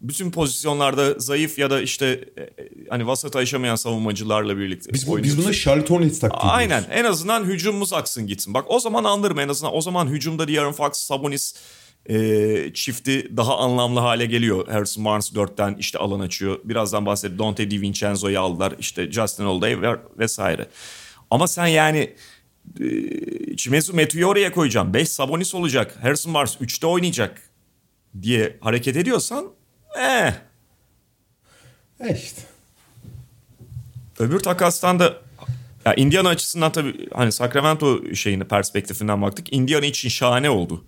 Bütün pozisyonlarda zayıf ya da işte e, e, hani vasata aşamayan savunmacılarla birlikte Biz, bu, biz buna Charlotte Hornets taktiği Aynen. diyoruz. En azından hücumumuz aksın gitsin. Bak o zaman anlarım en azından. O zaman hücumda De'Aaron Fox, Sabonis e, çifti daha anlamlı hale geliyor. Harrison Barnes 4'ten işte alan açıyor. Birazdan bahsedip Dante DiVincenzo'yu aldılar. İşte Justin Holiday ve vesaire. Ama sen yani e, Chimezu Metu'yu oraya koyacağım. 5 Sabonis olacak. Harrison Barnes 3'te oynayacak diye hareket ediyorsan eh. E işte. Öbür takastan da ya Indiana açısından tabii hani Sacramento şeyini perspektifinden baktık. Indiana için şahane oldu.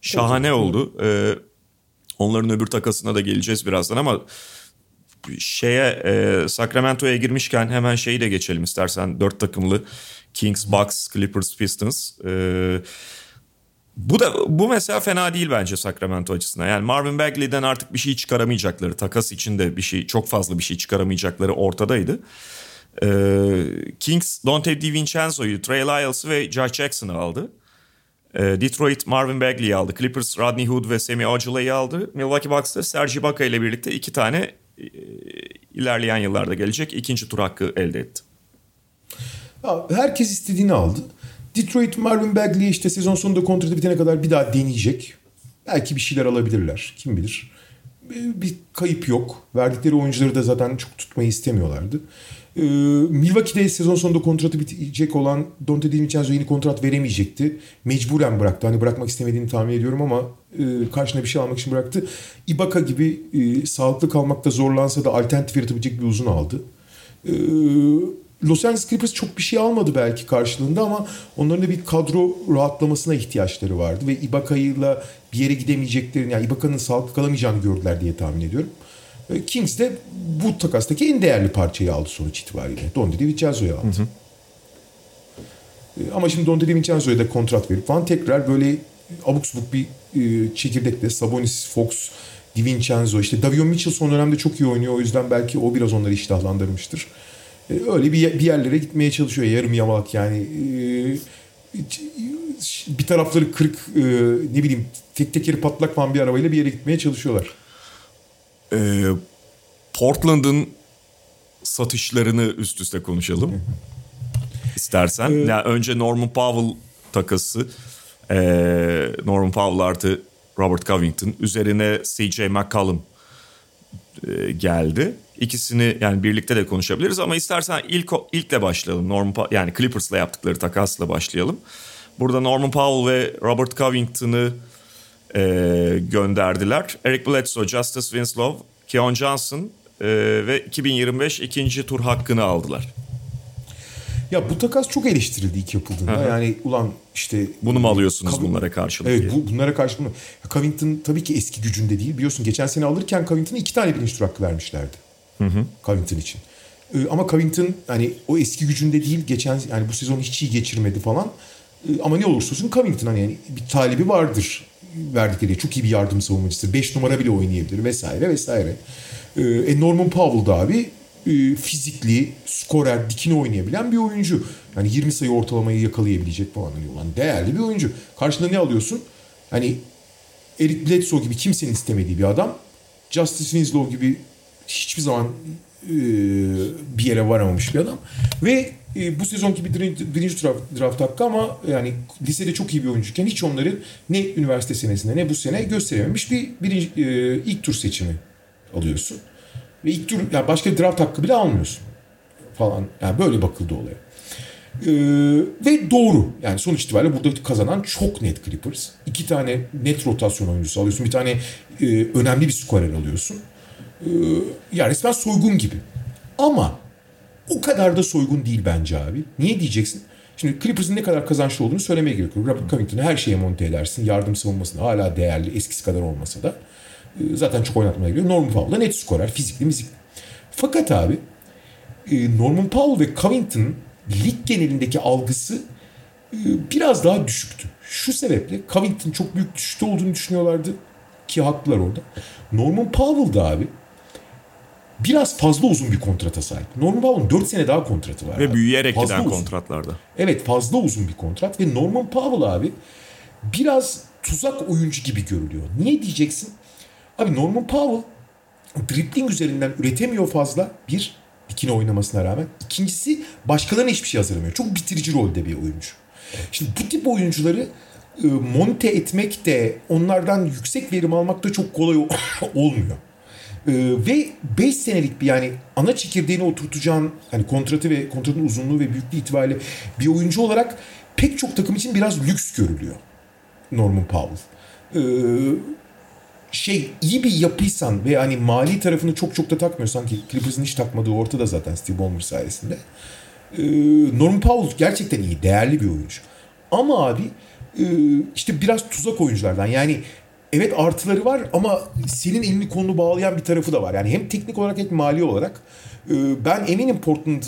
Şahane oldu. Ee, onların öbür takasına da geleceğiz birazdan ama şeye e, Sacramento'ya girmişken hemen şeyi de geçelim istersen. Dört takımlı Kings, Bucks, Clippers, Pistons. Ee, bu da bu mesela fena değil bence Sacramento açısından. Yani Marvin Bagley'den artık bir şey çıkaramayacakları, takas için de bir şey çok fazla bir şey çıkaramayacakları ortadaydı. Ee, Kings Dante DiVincenzo'yu, Trey Lyles'ı ve Josh Jackson'ı aldı. Ee, Detroit Marvin Bagley'i aldı. Clippers Rodney Hood ve Semi Ojeley'i aldı. Milwaukee Bucks da Serge Ibaka ile birlikte iki tane e, ilerleyen yıllarda gelecek ikinci tur hakkı elde etti. Herkes istediğini aldı. Detroit Marvin Bagley işte sezon sonunda kontratı bitene kadar bir daha deneyecek. Belki bir şeyler alabilirler. Kim bilir. Bir bir kayıp yok. Verdikleri oyuncuları da zaten çok tutmayı istemiyorlardı. Ee, Milwaukee'de sezon sonunda kontratı bitecek olan Dante DiVincenzo yeni kontrat veremeyecekti. Mecburen bıraktı. Hani bırakmak istemediğini tahmin ediyorum ama e, karşına bir şey almak için bıraktı. Ibaka gibi e, sağlıklı kalmakta zorlansa da alternatif yaratabilecek bir uzun aldı. Ee, Los Angeles Clippers çok bir şey almadı belki karşılığında ama onların da bir kadro rahatlamasına ihtiyaçları vardı. Ve Ibaka'yla bir yere gidemeyeceklerini, yani Ibaka'nın sağlıklı kalamayacağını gördüler diye tahmin ediyorum. Kings de bu takastaki en değerli parçayı aldı sonuç itibariyle. Donde DiVincenzo'yu aldı. Ee, Ama şimdi Donde DiVincenzo'ya da kontrat verip falan tekrar böyle abuk subuk bir e, çekirdekle Sabonis, Fox, DiVincenzo işte Davion Mitchell son dönemde çok iyi oynuyor. O yüzden belki o biraz onları iştahlandırmıştır. E, Öyle bir, bir yerlere gitmeye çalışıyor yarım yamalak yani. E, bir tarafları kırık e, ne bileyim tek tekeri patlak falan bir arabayla bir yere gitmeye çalışıyorlar. Ee, Portland'ın satışlarını üst üste konuşalım. İstersen. Ee, yani önce Norman Powell takası. Ee, Norman Powell artı Robert Covington. Üzerine CJ McCollum e, geldi. İkisini yani birlikte de konuşabiliriz ama istersen ilk ilkle başlayalım. Norman yani Clippers'la yaptıkları takasla başlayalım. Burada Norman Powell ve Robert Covington'ı e, gönderdiler. Eric Bledsoe, Justice Winslow, Keon Johnson e, ve 2025 ikinci tur hakkını aldılar. Ya bu takas çok eleştirildi ilk yapıldığında. Hı hı. Yani ulan işte... Bunu mu alıyorsunuz Coving- bunlara karşılık Evet diye? bu, bunlara karşı bunu. Covington tabii ki eski gücünde değil. Biliyorsun geçen sene alırken Covington'a iki tane birinci tur hakkı vermişlerdi. Covington için. Ee, ama Covington hani o eski gücünde değil. Geçen yani bu sezon hiç iyi geçirmedi falan. Ee, ama ne olursa olsun Covington hani yani bir talebi vardır verdikleri. Çok iyi bir yardım savunmacısı. 5 numara bile oynayabilir vesaire vesaire. Ee, e, Norman Powell da abi e, fizikli, skorer, dikine oynayabilen bir oyuncu. Yani 20 sayı ortalamayı yakalayabilecek falan. Hani olan değerli bir oyuncu. Karşında ne alıyorsun? Hani Eric Bledsoe gibi kimsenin istemediği bir adam. Justice Winslow gibi hiçbir zaman e, bir yere varamamış bir adam. Ve e, bu sezonki bir birinci, draft, draft hakkı ama yani lisede çok iyi bir oyuncuyken hiç onları ne üniversite senesinde ne bu sene gösterememiş bir birinci, e, ilk tur seçimi alıyorsun. Ve ilk tur yani başka bir draft hakkı bile almıyorsun falan. Yani böyle bakıldı olaya. Ee, ve doğru. Yani sonuç itibariyle burada kazanan çok net Clippers. İki tane net rotasyon oyuncusu alıyorsun. Bir tane e, önemli bir skorer alıyorsun. Ee, yani resmen soygun gibi. Ama o kadar da soygun değil bence abi. Niye diyeceksin? Şimdi Clippers'ın ne kadar kazançlı olduğunu söylemeye gerek yok. Robert Covington'ı her şeye monte edersin. Yardım savunmasında hala değerli. Eskisi kadar olmasa da. Ee, zaten çok oynatmaya geliyor. Norman Powell da net skorer. Fizikli mizikli. Fakat abi e, Norman Powell ve Covington'ın lig genelindeki algısı e, biraz daha düşüktü. Şu sebeple Covington çok büyük düşüşte olduğunu düşünüyorlardı ki haklılar orada. Norman Powell da abi biraz fazla uzun bir kontrata sahip. Norman Powell'ın 4 sene daha kontratı var. Ve abi. büyüyerek Fazla giden uzun. kontratlarda. Evet fazla uzun bir kontrat ve Norman Powell abi biraz tuzak oyuncu gibi görülüyor. Niye diyeceksin? Abi Norman Powell dribbling üzerinden üretemiyor fazla. Bir, dikine oynamasına rağmen. İkincisi başkalarına hiçbir şey hazırlamıyor. Çok bitirici rolde bir oyuncu. Şimdi bu tip oyuncuları e, monte etmek de onlardan yüksek verim almak da çok kolay olmuyor. E, ve 5 senelik bir yani ana çekirdeğini oturtacağın hani kontratı ve kontratın uzunluğu ve büyüklüğü itibariyle bir oyuncu olarak pek çok takım için biraz lüks görülüyor Norman Powell. E, şey iyi bir yapıysan ve hani mali tarafını çok çok da takmıyorsan ki Clippers'ın hiç takmadığı ortada zaten Steve Ballmer sayesinde. Ee, Norman Powell gerçekten iyi, değerli bir oyuncu. Ama abi e, işte biraz tuzak oyunculardan. Yani evet artıları var ama senin elini kolunu bağlayan bir tarafı da var. Yani hem teknik olarak hem mali olarak. Ee, ben eminim Portland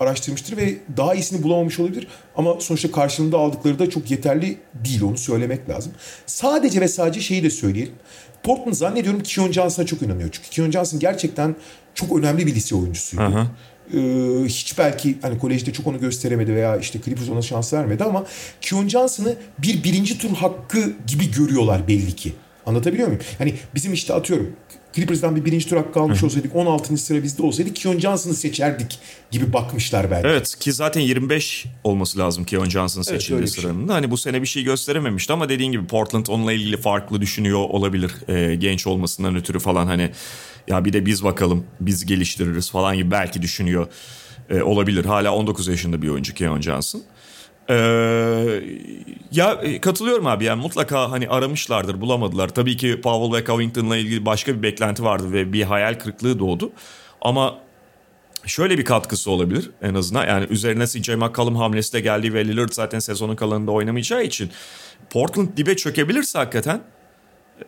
araştırmıştır ve daha iyisini bulamamış olabilir. Ama sonuçta karşılığında aldıkları da çok yeterli değil onu söylemek lazım. Sadece ve sadece şeyi de söyleyelim. Portland zannediyorum Keon Johnson'a çok inanıyor. Çünkü Keon Johnson gerçekten çok önemli bir lise oyuncusuydu. Aha. Ee, hiç belki hani kolejde çok onu gösteremedi veya işte Clippers ona şans vermedi ama Keon Johnson'ı bir birinci tur hakkı gibi görüyorlar belli ki. Anlatabiliyor muyum? Hani bizim işte atıyorum Clippers'dan bir birinci tur hakkı almış olsaydık 16. sıra bizde olsaydı Keon Johnson'ı seçerdik gibi bakmışlar belki. Evet ki zaten 25 olması lazım Keon Johnson Evet, seçildiği bir şey. sıranın. da. Hani bu sene bir şey gösterememişti ama dediğin gibi Portland onunla ilgili farklı düşünüyor olabilir. Ee, genç olmasından ötürü falan hani ya bir de biz bakalım biz geliştiririz falan gibi belki düşünüyor e, olabilir. Hala 19 yaşında bir oyuncu Keon Johnson. Ee, ya e, katılıyorum abi yani mutlaka hani aramışlardır bulamadılar. Tabii ki Powell ve Covington'la ilgili başka bir beklenti vardı ve bir hayal kırıklığı doğdu. Ama şöyle bir katkısı olabilir en azından. Yani üzerine CJ McCollum hamlesi de geldi ve Lillard zaten sezonun kalanında oynamayacağı için Portland dibe çökebilirse hakikaten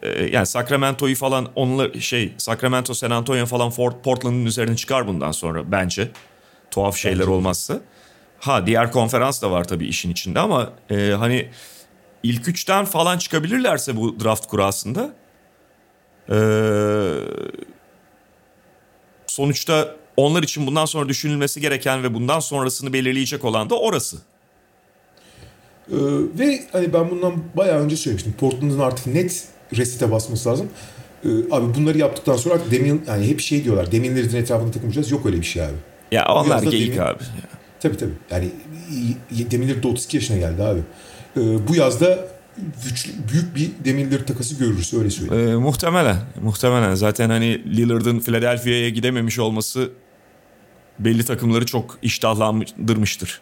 e, yani Sacramento'yu falan onunla şey Sacramento, San Antonio falan Portland'ın üzerine çıkar bundan sonra bence. Tuhaf şeyler olmazsa. Ha diğer konferans da var tabii işin içinde ama e, hani ilk üçten falan çıkabilirlerse bu draft kurasında e, sonuçta onlar için bundan sonra düşünülmesi gereken ve bundan sonrasını belirleyecek olan da orası. Ee, ve hani ben bundan bayağı önce söylemiştim. Portland'ın artık net resite basması lazım. Ee, abi bunları yaptıktan sonra artık Damian yani hep şey diyorlar. Lillard'ın etrafında takılmayacağız. Yok öyle bir şey abi. Ya onlar geyik Damian- abi. Tabii tabii. Yani Lillard da 32 yaşına geldi abi. Ee, bu yazda güçlü, büyük bir Lillard takası görürüz öyle söyleyeyim. Ee, muhtemelen. Muhtemelen. Zaten hani Lillard'ın Philadelphia'ya gidememiş olması belli takımları çok iştahlandırmıştır.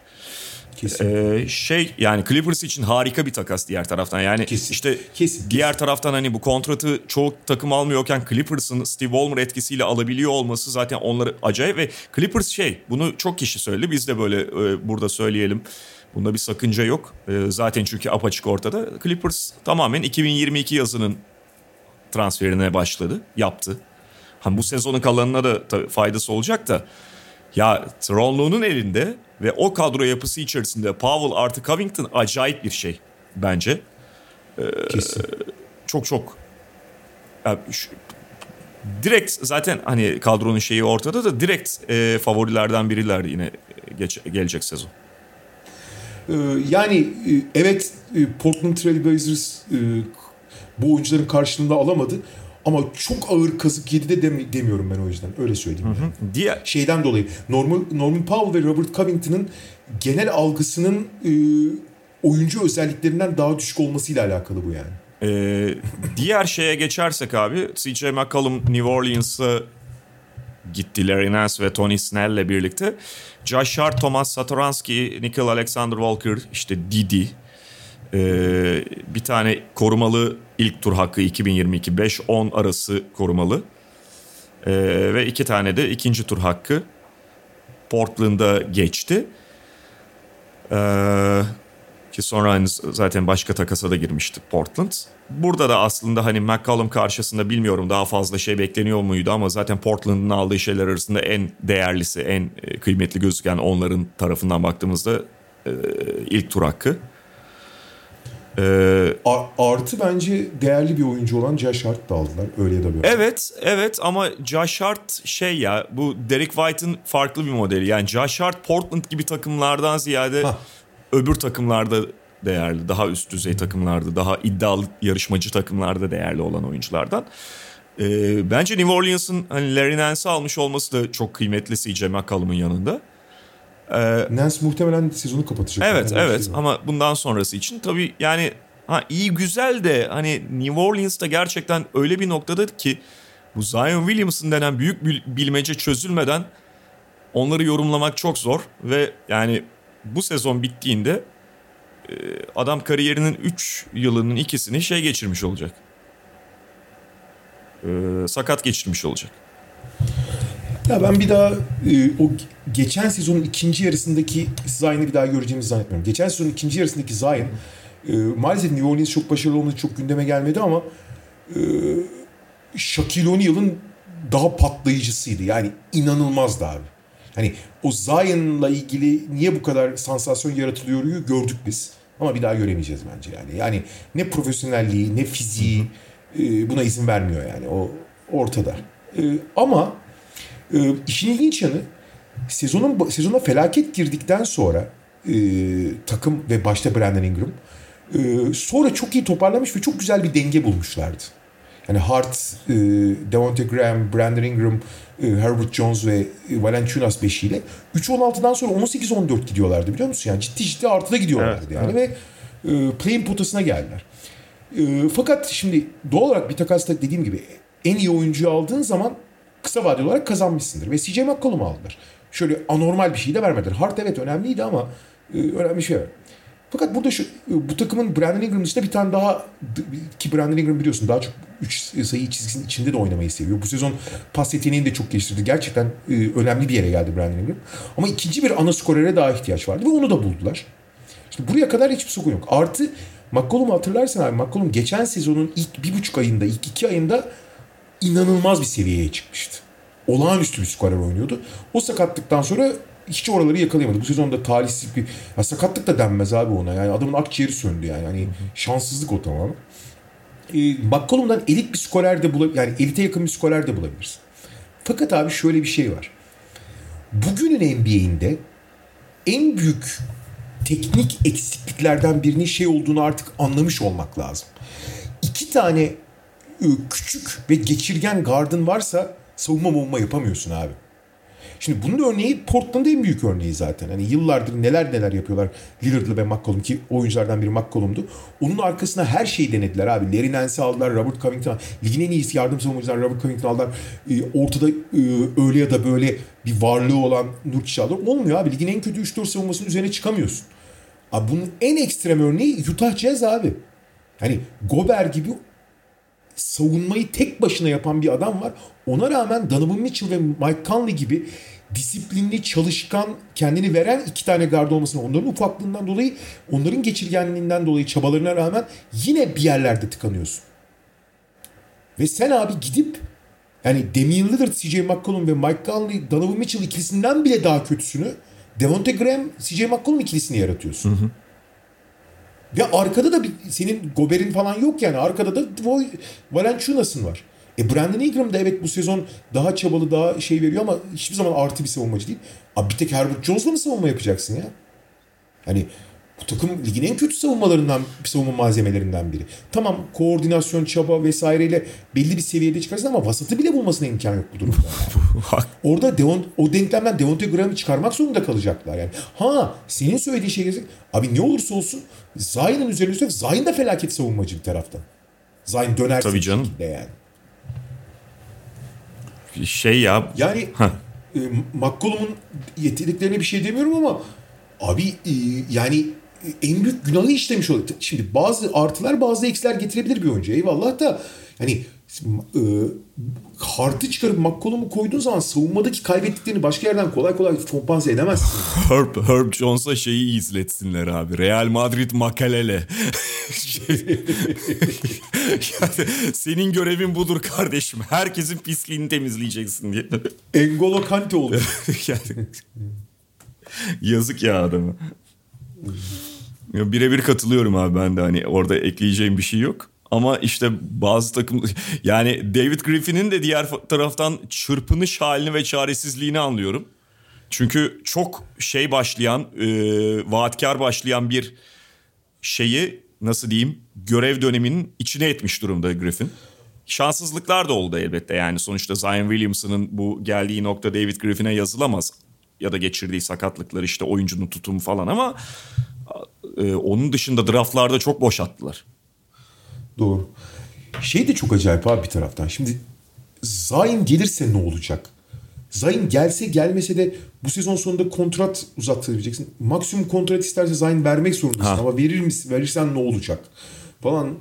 Kesin. Ee, şey yani Clippers için harika bir takas diğer taraftan. Yani Kesin. işte Kesin. diğer taraftan hani bu kontratı çoğu takım almıyorken Clippers'ın Steve Ballmer etkisiyle alabiliyor olması zaten onları acayip ve Clippers şey bunu çok kişi söyledi. Biz de böyle e, burada söyleyelim. Bunda bir sakınca yok. E, zaten çünkü apaçık ortada. Clippers tamamen 2022 yazının transferine başladı, yaptı. Hani bu sezonun kalanına da faydası olacak da ya Tronlu'nun elinde ve o kadro yapısı içerisinde Powell artı Covington acayip bir şey bence. Kesin. Çok çok ya şu- direkt zaten hani kadronun şeyi ortada da direkt e, favorilerden biriler yine geç, gelecek sezon. Ee, yani e, evet e, Portland Trail Blazers e, bu oyuncuların karşılığında alamadı. Ama çok ağır kazık yedi de demi- demiyorum ben o yüzden. Öyle söyleyeyim. yani. Diğer Şeyden dolayı Norman, Norman Powell ve Robert Covington'ın genel algısının e, oyuncu özelliklerinden daha düşük olmasıyla alakalı bu yani. Ee, diğer şeye geçersek abi CJ McCollum New Orleans'a gitti Larry Nance ve Tony Snell'le birlikte. Josh Hart, Thomas Satoransky, Nickel Alexander Walker, işte Didi. Ee, bir tane korumalı ilk tur hakkı 2022 5-10 arası korumalı. Ee, ve iki tane de ikinci tur hakkı Portland'a geçti. Ee, ki sonra hani zaten başka takasa da girmişti Portland. Burada da aslında hani McCollum karşısında bilmiyorum daha fazla şey bekleniyor muydu ama zaten Portland'ın aldığı şeyler arasında en değerlisi, en e, kıymetli gözüken onların tarafından baktığımızda e, ilk tur hakkı. Ee, artı bence değerli bir oyuncu olan Josh Hart da aldılar. Öyle ya da böyle. Evet, evet ama Josh Hart şey ya bu Derek White'ın farklı bir modeli. Yani Josh Hart Portland gibi takımlardan ziyade Hah. öbür takımlarda değerli. Daha üst düzey takımlarda, daha iddialı yarışmacı takımlarda değerli olan oyunculardan. Ee, bence New Orleans'ın hani Larry Nance'ı almış olması da çok kıymetli CJ McCollum'un yanında. Nance muhtemelen sezonu kapatacak. Evet Yani evet ama bundan sonrası için tabii yani ha, iyi güzel de hani New Orleans'ta gerçekten öyle bir noktada ki bu Zion Williamson denen büyük bil- bilmece çözülmeden onları yorumlamak çok zor ve yani bu sezon bittiğinde e, adam kariyerinin 3 yılının ikisini şey geçirmiş olacak. E, sakat geçirmiş olacak. Ya ben bir daha e, o geçen sezonun ikinci yarısındaki Zion'ı bir daha göreceğimizi zannetmiyorum. Geçen sezonun ikinci yarısındaki Zion e, maalesef New Orleans çok başarılı olmadı, çok gündeme gelmedi ama e, Shaquille O'Neal'ın daha patlayıcısıydı. Yani inanılmazdı abi. Hani o Zion'la ilgili niye bu kadar sansasyon yaratılıyor'yu gördük biz. Ama bir daha göremeyeceğiz bence yani. Yani ne profesyonelliği ne fiziği e, buna izin vermiyor yani. O ortada. E, ama e, işin ilginç yanı sezonun sezona felaket girdikten sonra e, takım ve başta Brandon Ingram e, sonra çok iyi toparlamış ve çok güzel bir denge bulmuşlardı. Yani Hart, e, Devontae Graham, Brandon Ingram, e, Herbert Jones ve e, Valanciunas beşiyle 3-16'dan sonra 18-14 gidiyorlardı biliyor musun? Yani ciddi ciddi artıda gidiyorlardı Evet, yani ve e, play-in potasına geldiler. E, fakat şimdi doğal olarak bir takasta dediğim gibi en iyi oyuncuyu aldığın zaman kısa vadeli olarak kazanmışsındır. Ve CJ McCollum'u aldılar. Şöyle anormal bir şey de vermediler. Hart evet önemliydi ama e, önemli bir şey var. Fakat burada şu bu takımın Brandon Ingram dışında bir tane daha ki Brandon Ingram biliyorsun daha çok 3 sayı çizgisinin içinde de oynamayı seviyor. Bu sezon pas yeteneğini de çok geliştirdi. Gerçekten e, önemli bir yere geldi Brandon Ingram. Ama ikinci bir ana skorere daha ihtiyaç vardı ve onu da buldular. İşte buraya kadar hiçbir sorun yok. Artı McCollum'u hatırlarsan abi McCollum geçen sezonun ilk bir buçuk ayında, ilk iki ayında inanılmaz bir seviyeye çıkmıştı. Olağanüstü bir skorer oynuyordu. O sakatlıktan sonra hiç oraları yakalayamadı. Bu sezonda talihsiz bir... Ya sakatlık da denmez abi ona. Yani adamın akciğeri söndü yani. Hani şanssızlık o tamamen. E, McCollum'dan elit bir skorer de bulabilir. Yani elite yakın bir skorer de bulabilirsin. Fakat abi şöyle bir şey var. Bugünün NBA'inde en büyük teknik eksikliklerden birinin şey olduğunu artık anlamış olmak lazım. İki tane küçük ve geçirgen gardın varsa savunma bomba yapamıyorsun abi. Şimdi bunun örneği Portland'ın en büyük örneği zaten. Hani yıllardır neler neler yapıyorlar Lillard'lı ve McCollum ki oyunculardan biri McCollum'du. Onun arkasına her şeyi denediler abi. Larry Nance'i aldılar, Robert Covington Ligin en iyisi yardım savunucular Robert Covington aldılar. Ee, ortada e, öyle ya da böyle bir varlığı olan Nurkic aldılar. Olmuyor abi. Ligin en kötü 3-4 savunmasının üzerine çıkamıyorsun. Abi bunun en ekstrem örneği Utah Jazz abi. Hani Gober gibi savunmayı tek başına yapan bir adam var. Ona rağmen Donovan Mitchell ve Mike Conley gibi disiplinli, çalışkan, kendini veren iki tane gardı olmasına onların ufaklığından dolayı, onların geçirgenliğinden dolayı çabalarına rağmen yine bir yerlerde tıkanıyorsun. Ve sen abi gidip yani Damian Lillard, CJ McCollum ve Mike Conley, Donovan Mitchell ikilisinden bile daha kötüsünü Devonte Graham, CJ McCollum ikilisini yaratıyorsun. Hı hı. Ve arkada da bir, senin Gober'in falan yok yani. Arkada da Voy, Valenciunas'ın var. E Brandon Ingram da evet bu sezon daha çabalı daha şey veriyor ama hiçbir zaman artı bir savunmacı değil. Abi bir tek Herbert Jones'la mı savunma yapacaksın ya? Hani bu takım ligin en kötü savunmalarından, savunma malzemelerinden biri. Tamam koordinasyon, çaba vesaireyle belli bir seviyede çıkarsın ama vasatı bile bulmasına imkan yok bu durumda. Yani. Orada Devon, o denklemden Devonte Graham'ı çıkarmak zorunda kalacaklar yani. Ha senin söylediğin şey. Abi ne olursa olsun Zion'ın üzerine üstelik Zion da felaket savunmacı bir taraftan. Zion dönerse Tabii canım. yani. Şey ya. Yani e, McCollum'un yeteneklerine bir şey demiyorum ama abi e, yani en büyük günahı işlemiş oluyor. Şimdi bazı artılar bazı eksiler getirebilir bir oyuncu. Eyvallah da hani e, kartı çıkarıp McCollum'u koyduğun zaman savunmadaki kaybettiklerini başka yerden kolay kolay kompanse edemezsin. Herb, Herb Jones'a şeyi izletsinler abi. Real Madrid Makalele. yani, senin görevin budur kardeşim. Herkesin pisliğini temizleyeceksin diye. Engolo Kante oldu. yani, yazık ya adamı. Birebir katılıyorum abi ben de hani orada ekleyeceğim bir şey yok. Ama işte bazı takım yani David Griffin'in de diğer taraftan çırpınış halini ve çaresizliğini anlıyorum. Çünkü çok şey başlayan, e, vaatkar başlayan bir şeyi nasıl diyeyim görev döneminin içine etmiş durumda Griffin. Şanssızlıklar da oldu elbette yani sonuçta Zion Williamson'ın bu geldiği nokta David Griffin'e yazılamaz. Ya da geçirdiği sakatlıklar işte oyuncunun tutumu falan ama e, onun dışında draftlarda çok boş attılar. Doğru. Şey de çok acayip abi bir taraftan. Şimdi Zayn gelirse ne olacak? Zayn gelse gelmese de bu sezon sonunda kontrat uzattırabileceksin. Maksimum kontrat isterse Zayn vermek zorundasın ha. ama verir misin? Verirsen ne olacak? Falan.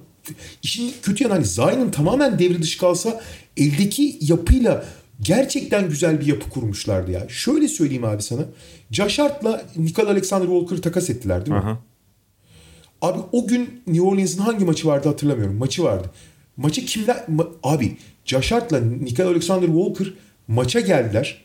İşin kötü yanı hani Zayn'ın tamamen devre dışı kalsa eldeki yapıyla gerçekten güzel bir yapı kurmuşlardı ya. Şöyle söyleyeyim abi sana. Josh Hart'la Nikola Alexander Walker'ı takas ettiler değil mi? Aha. Abi o gün New Orleans'ın hangi maçı vardı hatırlamıyorum. Maçı vardı. Maçı kimler... Ma- abi Josh Hart'la Nikola Alexander Walker maça geldiler.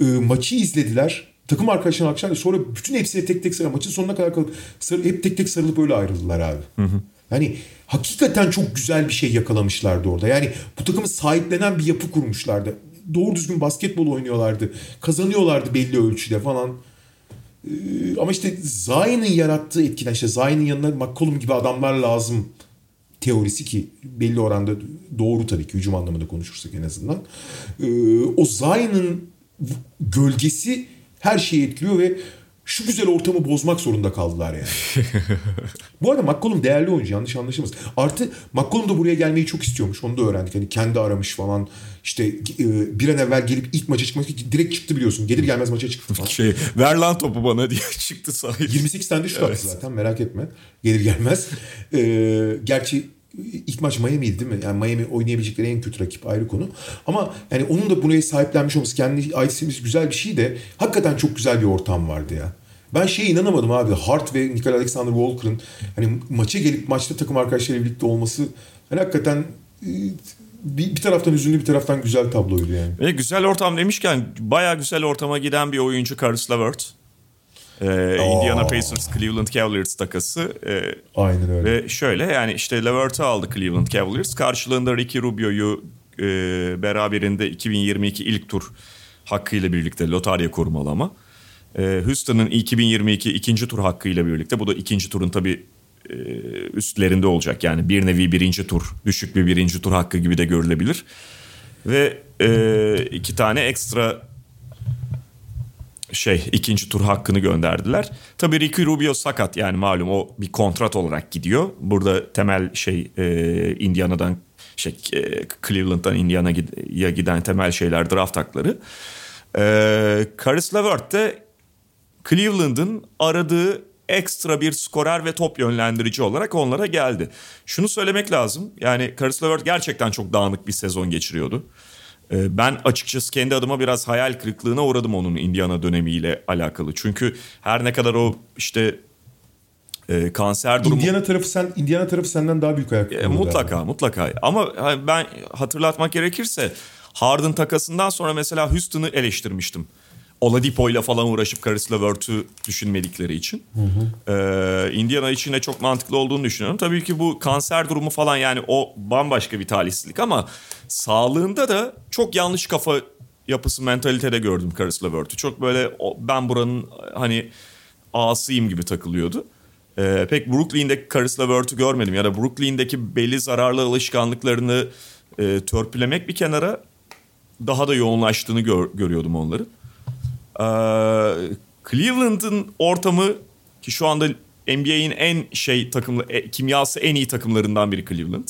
E, maçı izlediler. Takım arkadaşlarına akşam sonra bütün hepsine tek tek sarılıp maçın sonuna kadar kalıp sarı, hep tek tek sarılıp öyle ayrıldılar abi. Hı hı. Yani hakikaten çok güzel bir şey yakalamışlardı orada. Yani bu takımı sahiplenen bir yapı kurmuşlardı. Doğru düzgün basketbol oynuyorlardı. Kazanıyorlardı belli ölçüde falan. Ee, ama işte Zayn'ın yarattığı etkiden işte Zayn'ın yanına McCollum gibi adamlar lazım teorisi ki belli oranda doğru tabii ki hücum anlamında konuşursak en azından. Ee, o Zayn'ın gölgesi her şeyi etkiliyor ve şu güzel ortamı bozmak zorunda kaldılar yani. Bu arada McCollum değerli oyuncu yanlış anlaşılmaz. Artı McCollum da buraya gelmeyi çok istiyormuş. Onu da öğrendik. Hani kendi aramış falan. İşte e, bir an evvel gelip ilk maça çıkmak direkt çıktı biliyorsun. Gelir gelmez maça çıktı falan. Şey, ver lan topu bana diye çıktı sahibi. 28 tane de şut evet. zaten merak etme. Gelir gelmez. Ee, gerçi ilk maç Miami'ydi değil mi? Yani Miami oynayabilecekleri en kötü rakip ayrı konu. Ama yani onun da buraya sahiplenmiş olması kendi aitimiz güzel bir şey de hakikaten çok güzel bir ortam vardı ya. Ben şeye inanamadım abi. Hart ve Nikola Alexander Walker'ın hani maça gelip maçta takım arkadaşlarıyla birlikte olması hani hakikaten e, bir, bir taraftan üzünlü bir taraftan güzel tabloydu yani. Ve güzel ortam demişken baya güzel ortama giden bir oyuncu Karis LeVert. Ee, Indiana Pacers Cleveland Cavaliers takası. Ee, Aynen öyle. Ve şöyle yani işte Levert'ı aldı Cleveland Cavaliers. Karşılığında Ricky Rubio'yu e, beraberinde 2022 ilk tur hakkıyla birlikte lotarya kurmalama. Ee, Houston'ın 2022 ikinci tur hakkıyla birlikte bu da ikinci turun tabii e, üstlerinde olacak. Yani bir nevi birinci tur, düşük bir birinci tur hakkı gibi de görülebilir. Ve e, iki tane ekstra şey ikinci tur hakkını gönderdiler. Tabii Ricky Rubio sakat yani malum o bir kontrat olarak gidiyor. Burada temel şey e, Indiana'dan şey e, Cleveland'dan Indiana'ya giden temel şeyler draft hakları. E, Caris LeVert de Cleveland'ın aradığı ekstra bir skorer ve top yönlendirici olarak onlara geldi. Şunu söylemek lazım. Yani Caris LeVert gerçekten çok dağınık bir sezon geçiriyordu. Ee, ben açıkçası kendi adıma biraz hayal kırıklığına uğradım onun Indiana dönemiyle alakalı. Çünkü her ne kadar o işte e, kanser durumu... Indiana tarafı sen Indiana tarafı senden daha büyük ayak. E, mutlaka mutlaka. Ama ben hatırlatmak gerekirse Harden takasından sonra mesela Houston'ı eleştirmiştim. Oladipo ile falan uğraşıp Caris LeVert'ü düşünmedikleri için. Hı hı. Ee, Indiana için de çok mantıklı olduğunu düşünüyorum. Tabii ki bu kanser durumu falan yani o bambaşka bir talihsizlik ama sağlığında da çok yanlış kafa yapısı mentalitede gördüm Caris LeVert'ü. Çok böyle ben buranın hani ağasıyım gibi takılıyordu. Ee, pek Brooklyn'deki Caris LeVert'ü görmedim ya da Brooklyn'deki belli zararlı alışkanlıklarını e, törpülemek bir kenara daha da yoğunlaştığını gör, görüyordum onların. Ee, Cleveland'ın ortamı ki şu anda NBA'in en şey takımlı e, kimyası en iyi takımlarından biri Cleveland.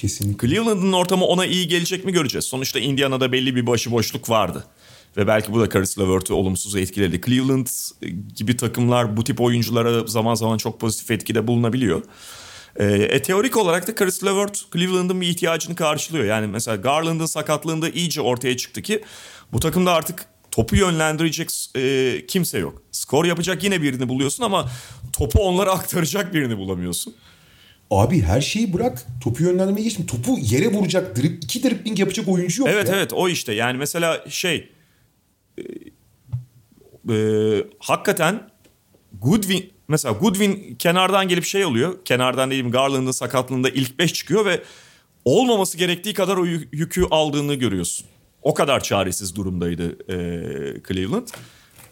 Kesinlikle. Cleveland'ın ortamı ona iyi gelecek mi göreceğiz. Sonuçta Indiana'da belli bir başıboşluk vardı. Ve belki bu da Caris LeVert'ü olumsuz etkiledi. Cleveland gibi takımlar bu tip oyunculara zaman zaman çok pozitif etkide bulunabiliyor. E, e, teorik olarak da Caris LeVert Cleveland'ın bir ihtiyacını karşılıyor. Yani mesela Garland'ın sakatlığında iyice ortaya çıktı ki bu takımda artık topu yönlendirecek e, kimse yok. Skor yapacak yine birini buluyorsun ama topu onlara aktaracak birini bulamıyorsun. Abi her şeyi bırak. Topu yönlendirmeye geçme. Topu yere vuracak, drip, iki dribbling yapacak oyuncu yok Evet ya. evet o işte. Yani mesela şey e, e, hakikaten Goodwin mesela Goodwin kenardan gelip şey oluyor. Kenardan dediğim Garland'ın sakatlığında ilk 5 çıkıyor ve olmaması gerektiği kadar o yükü aldığını görüyorsun. O kadar çaresiz durumdaydı e, Cleveland.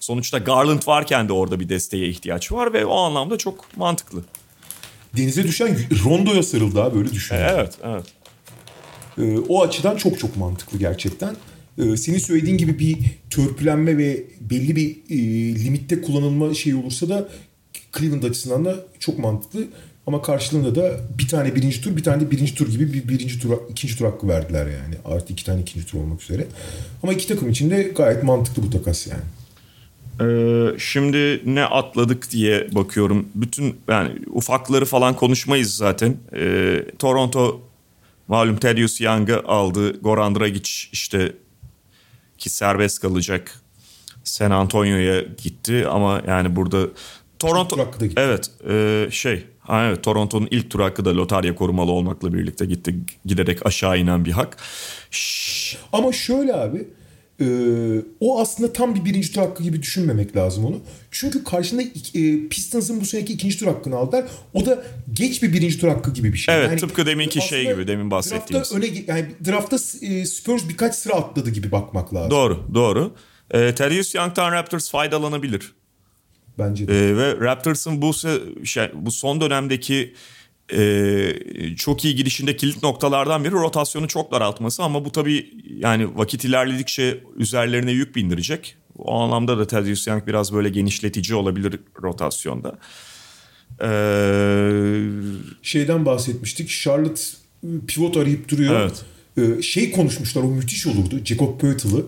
Sonuçta Garland varken de orada bir desteğe ihtiyaç var ve o anlamda çok mantıklı. Denize düşen Rondo'ya sarıldı abi böyle düşün. Evet, evet. Ee, o açıdan çok çok mantıklı gerçekten. Ee, senin söylediğin gibi bir törpülenme ve belli bir e, limitte kullanılma şey olursa da Cleveland açısından da çok mantıklı. Ama karşılığında da bir tane birinci tur, bir tane de birinci tur gibi bir birinci tur, ikinci tur hakkı verdiler yani. Artı iki tane ikinci tur olmak üzere. Ama iki takım için de gayet mantıklı bu takas yani. Ee, şimdi ne atladık diye bakıyorum. Bütün yani ufakları falan konuşmayız zaten. Ee, Toronto malum Thaddeus Young'ı aldı. Goran Dragic işte ki serbest kalacak. San Antonio'ya gitti ama yani burada Toronto evet e, şey Ha, evet Toronto'nun ilk tur hakkı da lotarya korumalı olmakla birlikte gitti giderek aşağı inen bir hak. Şşş. Ama şöyle abi e, o aslında tam bir birinci tur hakkı gibi düşünmemek lazım onu. Çünkü karşında e, Pistons'ın bu seneki ikinci tur hakkını aldılar. O da geç bir birinci tur hakkı gibi bir şey. Evet yani, tıpkı deminki şey gibi demin bahsettiğimiz. Drafta, öne, yani draftta e, Spurs birkaç sıra atladı gibi bakmak lazım. Doğru doğru. E, Thaddeus Young'tan Raptors faydalanabilir. Bence de. E, ve Raptors'ın bu şey, bu son dönemdeki e, çok iyi gidişinde kilit noktalardan biri rotasyonu çok daraltması ama bu tabii yani vakit ilerledikçe üzerlerine yük bindirecek. O anlamda da Thaddeus Young biraz böyle genişletici olabilir rotasyonda. Ee... Şeyden bahsetmiştik. Charlotte pivot arayıp duruyor. Evet. Ee, şey konuşmuşlar o müthiş olurdu. Jacob Poeltl'ı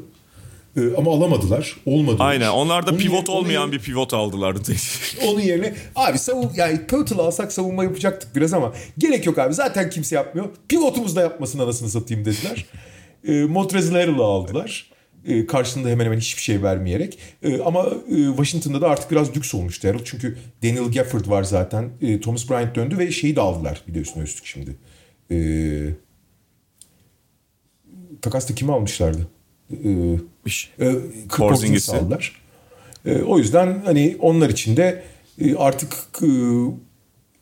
ee, ama alamadılar. Olmadı. Aynen. Onlar da pivot onun olmayan yerine, bir pivot aldılar. onun yerine abi savun yani Pörtl alsak savunma yapacaktık biraz ama gerek yok abi. Zaten kimse yapmıyor. Pivotumuz da yapmasın anasını satayım dediler. e, Montrezl Harrell'ı aldılar. E, karşılığında hemen hemen hiçbir şey vermeyerek. E, ama e, Washington'da da artık biraz lüks olmuştu Harrell. Çünkü Daniel Gafford var zaten. E, Thomas Bryant döndü ve şeyi de aldılar bir de üstüne üstlük şimdi. E, takasta kimi almışlardı? e, e Porzingis'i aldılar. E, o yüzden hani onlar için de e, artık e,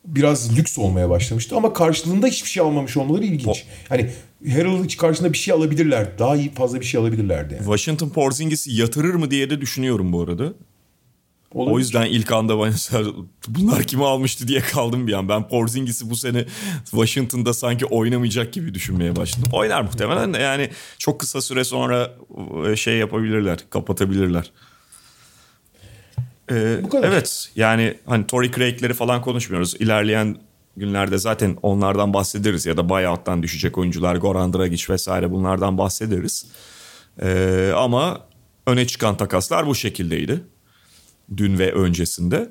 biraz lüks olmaya başlamıştı ama karşılığında hiçbir şey almamış olmaları ilginç. Hani Harrell hiç karşında bir şey alabilirler. Daha iyi fazla bir şey alabilirlerdi. Yani. Washington Porzingis'i yatırır mı diye de düşünüyorum bu arada. Olabilir. O yüzden ilk anda bunlar kimi almıştı diye kaldım bir an. Ben Porzingis'i bu sene Washington'da sanki oynamayacak gibi düşünmeye başladım. Oynar muhtemelen de yani çok kısa süre sonra e, şey yapabilirler, kapatabilirler. Ee, Bu kadar. Evet yani hani Tory Craig'leri falan konuşmuyoruz. İlerleyen günlerde zaten onlardan bahsederiz ya da buyout'tan düşecek oyuncular Goran Dragic vesaire bunlardan bahsederiz. Ee, ama öne çıkan takaslar bu şekildeydi. Dün ve öncesinde.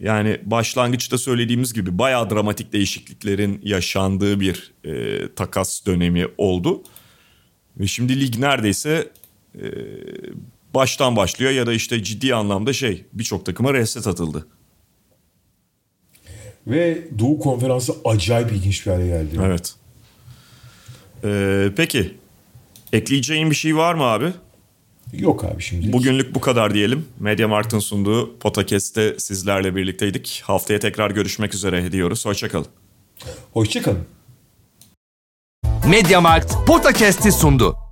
Yani başlangıçta söylediğimiz gibi bayağı dramatik değişikliklerin yaşandığı bir e, takas dönemi oldu. Ve şimdi lig neredeyse e, baştan başlıyor ya da işte ciddi anlamda şey birçok takıma reset atıldı. Ve Doğu Konferansı acayip ilginç bir hale geldi. Evet. Ee, peki ekleyeceğin bir şey var mı abi? Yok abi şimdi. Bugünlük bu kadar diyelim. Mediamarkt'ın sunduğu Podcast'te sizlerle birlikteydik. Haftaya tekrar görüşmek üzere diyoruz. Hoşçakalın. Hoşçakalın. Mediamarkt Podcast'i sundu.